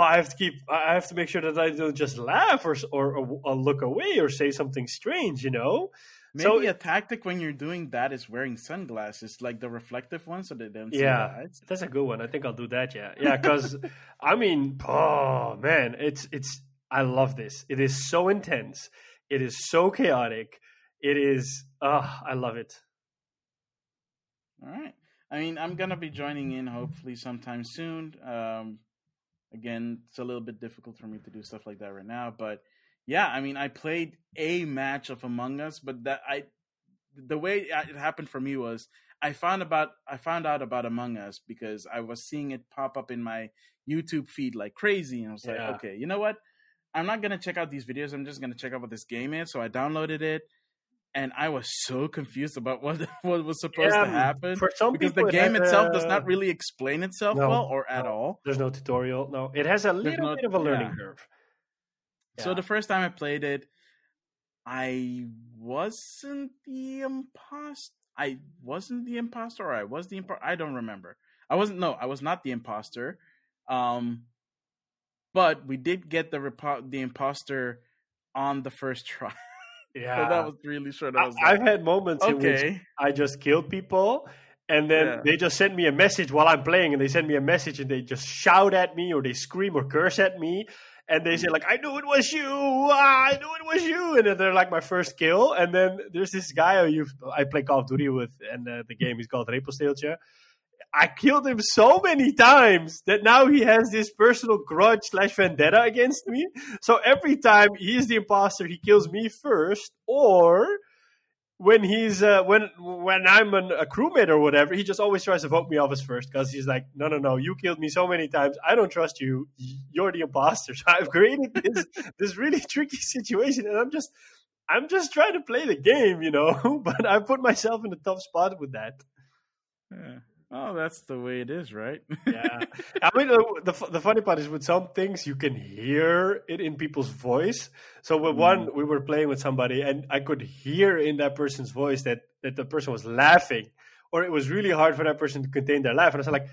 I have to keep, I have to make sure that I don't just laugh or or, or look away or say something strange, you know. Maybe so, a tactic when you're doing that is wearing sunglasses, like the reflective ones, so they don't see yeah, that's a good one. I think I'll do that. Yeah, yeah, because I mean, oh man, it's it's I love this. It is so intense. It is so chaotic. It is. Uh, I love it. All right. I mean, I'm gonna be joining in hopefully sometime soon. Um, again, it's a little bit difficult for me to do stuff like that right now, but yeah, I mean, I played a match of Among Us, but that I the way it happened for me was I found about I found out about Among Us because I was seeing it pop up in my YouTube feed like crazy, and I was yeah. like, okay, you know what? I'm not gonna check out these videos. I'm just gonna check out what this game is. So I downloaded it, and I was so confused about what what was supposed yeah, to happen. For some because people, the game it itself does not really explain itself no, well or at no, all. There's no tutorial. No, it has a little no, bit of a learning yeah. curve. So the first time I played it, I wasn't the imposter. I wasn't the imposter, or I was the imposter. I don't remember. I wasn't. No, I was not the imposter. Um, but we did get the repo- the imposter on the first try. Yeah, so that was really short. I, I've had moments okay. in which I just killed people, and then yeah. they just send me a message while I'm playing, and they send me a message, and they just shout at me, or they scream or curse at me, and they say like, "I knew it was you! Ah, I knew it was you!" And then they're like my first kill, and then there's this guy who I play Call of Duty with, and uh, the game is called Repelsteeltje. I killed him so many times that now he has this personal grudge slash vendetta against me. So every time he is the imposter, he kills me first, or when he's uh, when when I'm an, a crewmate or whatever, he just always tries to vote me off as first because he's like, no, no, no, you killed me so many times. I don't trust you. You're the imposter. So I've created this this really tricky situation, and I'm just I'm just trying to play the game, you know. but I put myself in a tough spot with that. Yeah. Oh, that's the way it is, right? yeah. I mean, the, the, the funny part is with some things you can hear it in people's voice. So with mm. one, we were playing with somebody, and I could hear in that person's voice that that the person was laughing, or it was really hard for that person to contain their laugh. And I was like,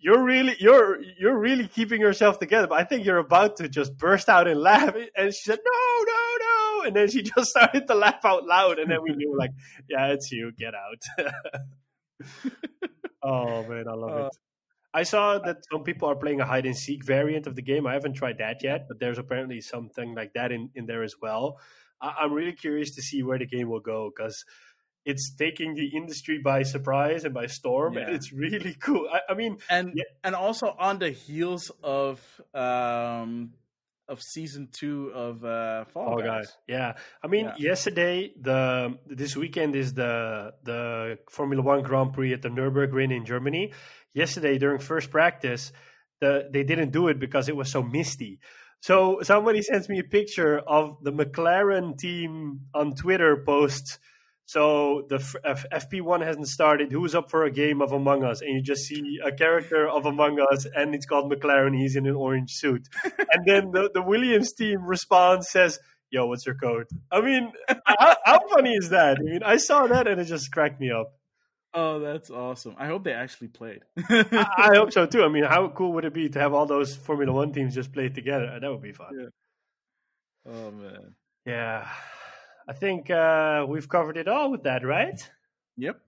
"You're really, you're, you're really keeping yourself together." But I think you're about to just burst out in laugh. And she said, "No, no, no!" And then she just started to laugh out loud, and then we knew, like, "Yeah, it's you. Get out." Oh man, I love uh, it. I saw that some people are playing a hide and seek variant of the game. I haven't tried that yet, but there's apparently something like that in, in there as well. I, am really curious to see where the game will go because it's taking the industry by surprise and by storm, yeah. and it's really cool. I, I mean, and yeah. and also on the heels of um, of season two of uh, Fall, Guys. Guys. Yeah, I mean, yeah. yesterday the this weekend is the the Formula One Grand Prix at the Nurburgring in Germany. Yesterday during first practice, the they didn't do it because it was so misty. So somebody sends me a picture of the McLaren team on Twitter post so the F- FP1 hasn't started. Who's up for a game of Among Us? And you just see a character of Among Us, and it's called McLaren. He's in an orange suit. and then the, the Williams team responds, says, Yo, what's your code? I mean, how, how funny is that? I mean, I saw that and it just cracked me up. Oh, that's awesome. I hope they actually played. I, I, hope so too. I mean, how cool would it be to have all those Formula One teams just play together? That would be fun. Yeah. Oh, man. Yeah. I think uh, we've covered it all with that, right? Yep.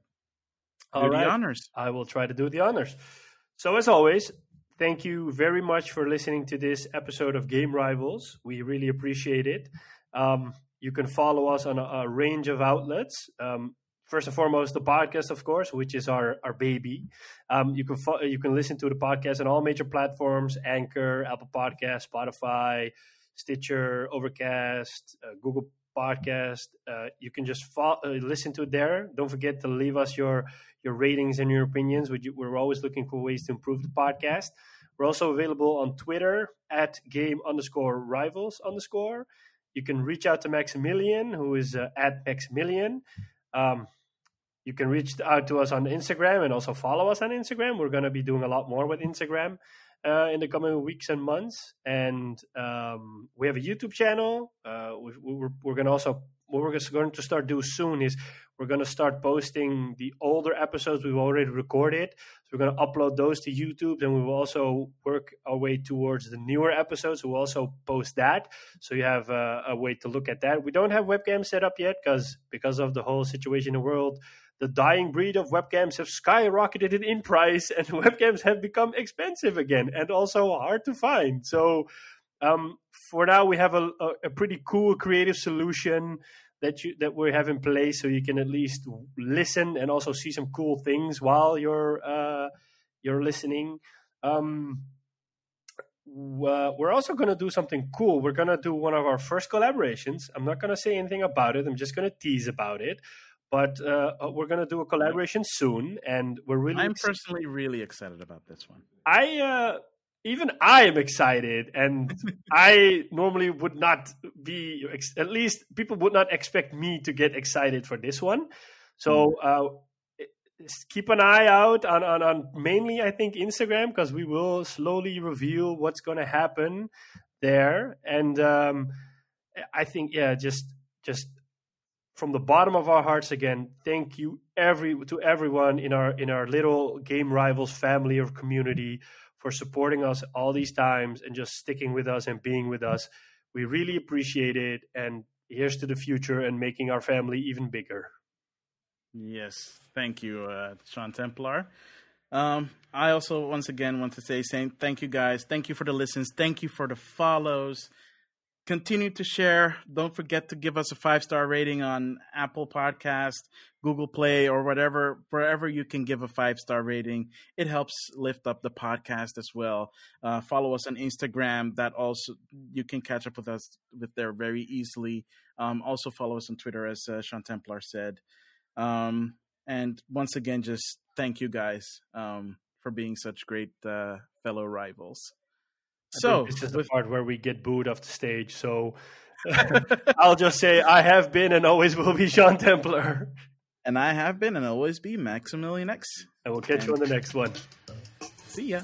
All do right. the honors. I will try to do the honors. So, as always, thank you very much for listening to this episode of Game Rivals. We really appreciate it. Um, you can follow us on a, a range of outlets. Um, first and foremost, the podcast, of course, which is our our baby. Um, you can fo- you can listen to the podcast on all major platforms: Anchor, Apple Podcast, Spotify, Stitcher, Overcast, uh, Google podcast. Uh, you can just follow, uh, listen to it there. Don't forget to leave us your your ratings and your opinions. We're always looking for ways to improve the podcast. We're also available on Twitter at game underscore rivals underscore. You can reach out to Maximilian, who is uh, at Maximilian. Um, you can reach out to us on Instagram and also follow us on Instagram. We're going to be doing a lot more with Instagram uh, in the coming weeks and months. And um, we have a YouTube channel. Uh, we, we're, we're going to also what we're going to start do soon is we're going to start posting the older episodes we've already recorded. So we're going to upload those to YouTube, and we will also work our way towards the newer episodes. We'll also post that, so you have a, a way to look at that. We don't have webcam set up yet because because of the whole situation in the world the dying breed of webcams have skyrocketed in price and webcams have become expensive again and also hard to find. So um, for now, we have a, a, pretty cool creative solution that you that we have in place, so you can at least listen and also see some cool things while you're uh, you're listening. Um, we're also going to do something cool. We're going to do one of our first collaborations. I'm not going to say anything about it. I'm just going to tease about it but uh, uh we're gonna do a collaboration soon, and we're really. I'm personally really excited about this one. I uh, even I am excited, and I normally would not be. At least people would not expect me to get excited for this one. So hmm. uh, keep an eye out on, on, on mainly I think Instagram because we will slowly reveal what's going to happen there. And um, I think yeah, just just from the bottom of our hearts again, thank you every to everyone in our in our little game rivals family or community for supporting us all these times and just sticking with us and being with us. We really appreciate it. And here's to the future and making our family even bigger. Yes, thank you, uh, Sean Templar. Um, I also once again want to say saying thank you guys. Thank you for the listens. Thank you for the follows. Continue to share. Don't forget to give us a five star rating on Apple Podcast, Google Play, or whatever wherever you can give a five star rating. It helps lift up the podcast as well. Uh, follow us on Instagram. That also you can catch up with us with there very easily. Um, also follow us on Twitter, as uh, Sean Templar said. Um, and once again, just thank you guys um, for being such great uh, fellow rivals. I so this is the part where we get booed off the stage. So I'll just say I have been and always will be Sean Templar. And I have been and always be Maximilian X. And we'll catch and you on the next one. See ya.